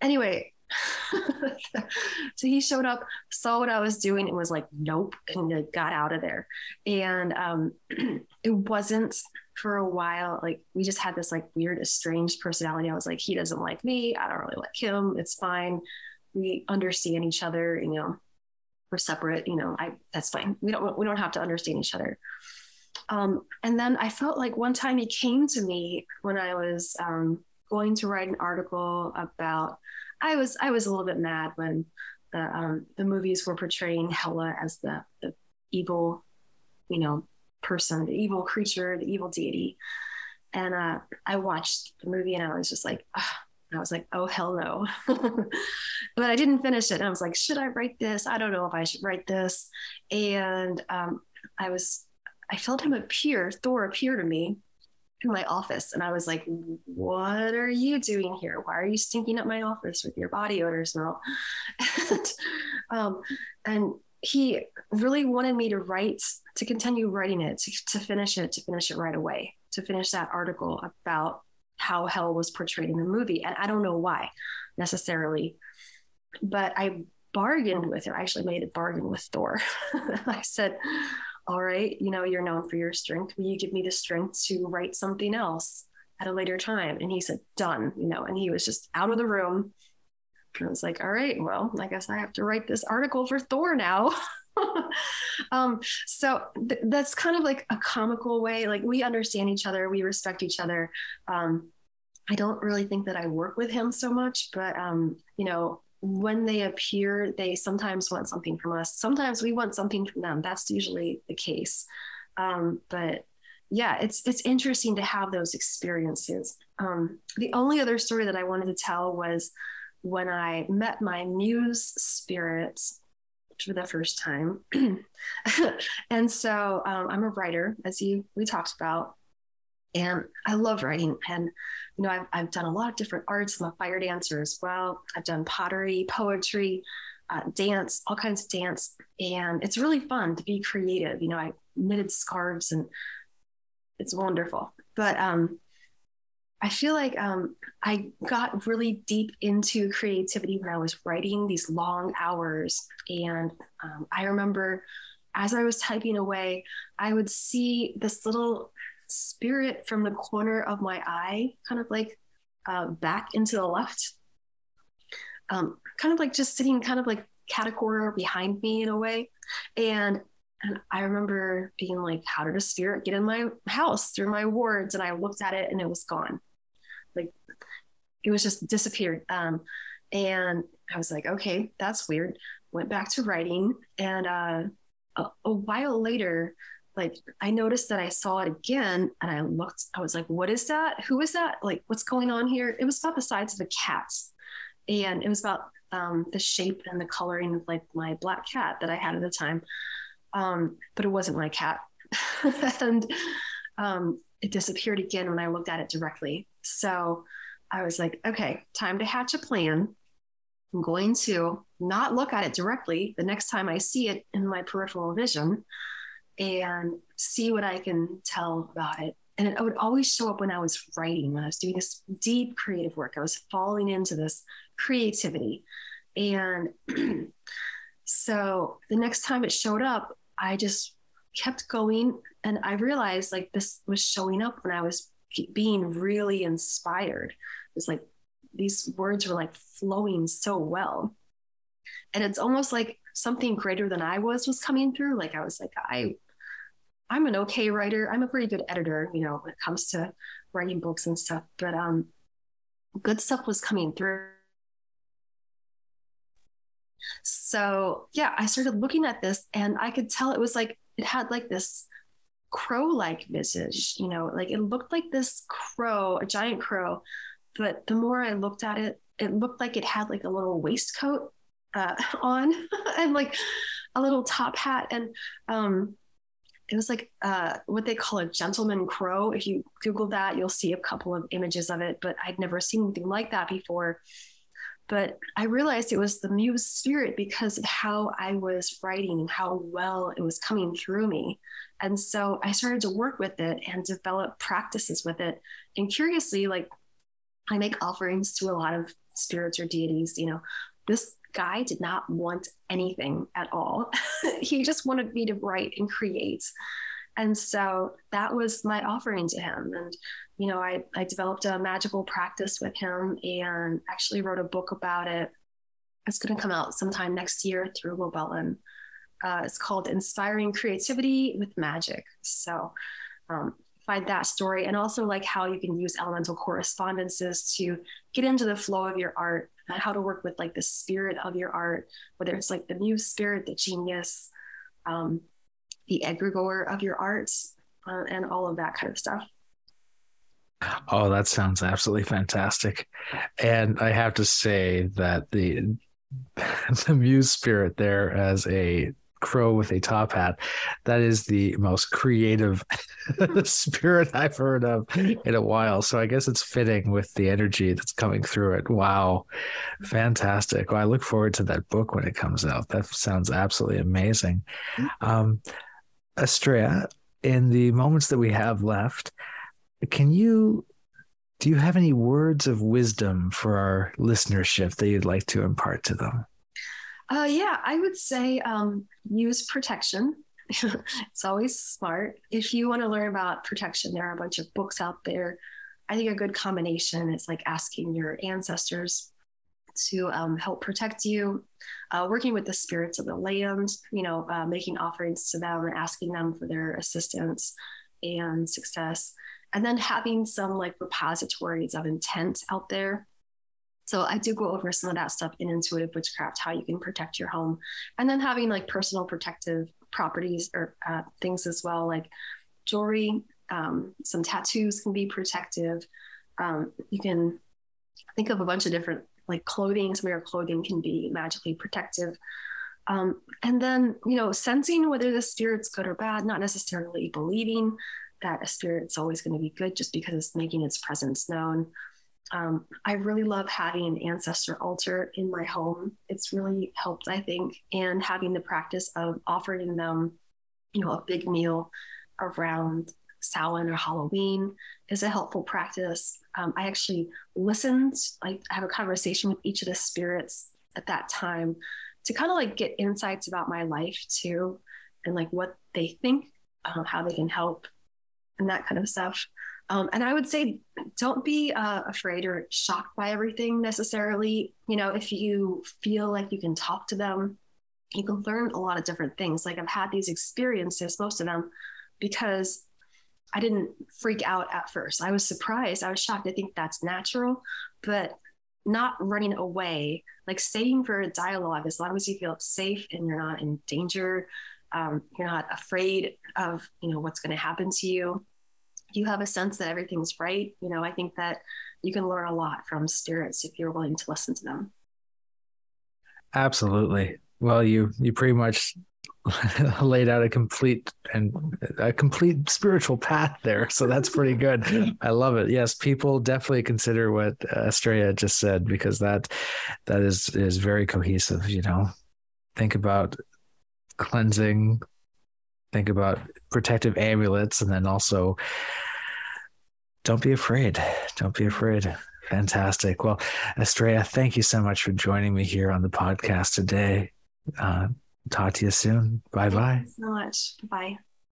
anyway, <laughs> so he showed up, saw what I was doing, and was like, "Nope," and got out of there. And um, <clears throat> it wasn't for a while, like we just had this like weird, estranged personality. I was like, he doesn't like me. I don't really like him. It's fine. We understand each other. You know, we're separate. You know, I that's fine. We don't we don't have to understand each other. Um, and then I felt like one time he came to me when I was um, going to write an article about. I was I was a little bit mad when the um, the movies were portraying Hela as the the evil, you know, person, the evil creature, the evil deity. And uh, I watched the movie and I was just like, I was like, oh, hell no. <laughs> but I didn't finish it. And I was like, should I write this? I don't know if I should write this. And um, I was, I felt him appear, Thor appear to me in my office. And I was like, what are you doing here? Why are you stinking up my office with your body odor smell? <laughs> and, um, and he really wanted me to write, to continue writing it, to, to finish it, to finish it right away, to finish that article about how Hel was portrayed in the movie. And I don't know why necessarily, but I bargained with him. I actually made a bargain with Thor. <laughs> I said, All right, you know, you're known for your strength. Will you give me the strength to write something else at a later time? And he said, Done, you know, and he was just out of the room. And I was like, All right, well, I guess I have to write this article for Thor now. <laughs> um, so th- that's kind of like a comical way. Like we understand each other, we respect each other. Um, I don't really think that I work with him so much, but um, you know, when they appear, they sometimes want something from us. Sometimes we want something from them. That's usually the case. Um, but yeah, it's it's interesting to have those experiences. Um, the only other story that I wanted to tell was when I met my muse spirits for the first time. <clears throat> and so um, I'm a writer, as you we talked about, and I love writing. And you know, I've I've done a lot of different arts. I'm a fire dancer as well. I've done pottery, poetry, uh, dance, all kinds of dance, and it's really fun to be creative. You know, I knitted scarves, and it's wonderful. But um, I feel like um, I got really deep into creativity when I was writing these long hours. And um, I remember as I was typing away, I would see this little spirit from the corner of my eye, kind of like uh, back into the left, um, kind of like just sitting kind of like cat corner behind me in a way. And and I remember being like, how did a spirit get in my house through my wards? And I looked at it and it was gone. Like it was just disappeared. Um, and I was like, okay, that's weird. Went back to writing. And uh, a, a while later, like I noticed that I saw it again and I looked, I was like, what is that? Who is that? Like, what's going on here? It was about the size of a cat. And it was about um, the shape and the coloring of like my black cat that I had at the time. Um, but it wasn't my cat. <laughs> and um, it disappeared again when I looked at it directly. So I was like, okay, time to hatch a plan. I'm going to not look at it directly the next time I see it in my peripheral vision and see what I can tell about it. And it would always show up when I was writing, when I was doing this deep creative work. I was falling into this creativity. And <clears throat> so the next time it showed up, I just kept going and I realized like this was showing up when I was being really inspired. It was like these words were like flowing so well. And it's almost like something greater than I was was coming through. Like I was like, I I'm an okay writer. I'm a pretty good editor, you know, when it comes to writing books and stuff. But um good stuff was coming through. So yeah, I started looking at this and I could tell it was like it had like this crow-like visage you know like it looked like this crow a giant crow but the more i looked at it it looked like it had like a little waistcoat uh, <laughs> on <laughs> and like a little top hat and um it was like uh, what they call a gentleman crow if you google that you'll see a couple of images of it but i'd never seen anything like that before but I realized it was the muse spirit because of how I was writing how well it was coming through me. And so I started to work with it and develop practices with it. And curiously, like I make offerings to a lot of spirits or deities, you know, this guy did not want anything at all. <laughs> he just wanted me to write and create. And so that was my offering to him. And you know, I, I developed a magical practice with him and actually wrote a book about it. It's going to come out sometime next year through Llewellyn. Uh, it's called Inspiring Creativity with Magic. So, um, find that story and also like how you can use elemental correspondences to get into the flow of your art how to work with like the spirit of your art, whether it's like the muse spirit, the genius, um, the egregore of your art, uh, and all of that kind of stuff. Oh, that sounds absolutely fantastic. And I have to say that the <laughs> the muse spirit there as a crow with a top hat. That is the most creative <laughs> spirit I've heard of in a while. So I guess it's fitting with the energy that's coming through it. Wow. Fantastic. Well, I look forward to that book when it comes out. That sounds absolutely amazing. Um, Astrea, in the moments that we have left, can you do you have any words of wisdom for our listenership that you'd like to impart to them? Uh, yeah, I would say um, use protection. <laughs> it's always smart. If you want to learn about protection, there are a bunch of books out there. I think a good combination is like asking your ancestors to um, help protect you, uh, working with the spirits of the land, you know, uh, making offerings to them and asking them for their assistance and success. And then having some like repositories of intent out there so I do go over some of that stuff in intuitive witchcraft, how you can protect your home, and then having like personal protective properties or uh, things as well, like jewelry. Um, some tattoos can be protective. Um, you can think of a bunch of different like clothing. Some of your clothing can be magically protective. Um, and then you know sensing whether the spirit's good or bad, not necessarily believing that a spirit's always going to be good just because it's making its presence known um, I really love having an ancestor altar in my home. It's really helped, I think, and having the practice of offering them, you know, a big meal around Samhain or Halloween is a helpful practice. Um, I actually listened, like have a conversation with each of the spirits at that time to kind of like get insights about my life too, and like what they think, uh, how they can help, and that kind of stuff. Um, and I would say, don't be uh, afraid or shocked by everything necessarily. You know, if you feel like you can talk to them, you can learn a lot of different things. Like I've had these experiences, most of them, because I didn't freak out at first. I was surprised. I was shocked. I think that's natural, but not running away, like staying for a dialogue as long as you feel safe and you're not in danger. Um, you're not afraid of you know what's going to happen to you you have a sense that everything's right, you know, I think that you can learn a lot from spirits if you're willing to listen to them. Absolutely. Well, you you pretty much <laughs> laid out a complete and a complete spiritual path there. So that's pretty good. <laughs> I love it. Yes, people definitely consider what Astrea just said because that that is is very cohesive. You know, think about cleansing, think about protective amulets, and then also don't be afraid. Don't be afraid. Fantastic. Well, Astrea, thank you so much for joining me here on the podcast today. Uh, talk to you soon. Bye bye. so much. Bye.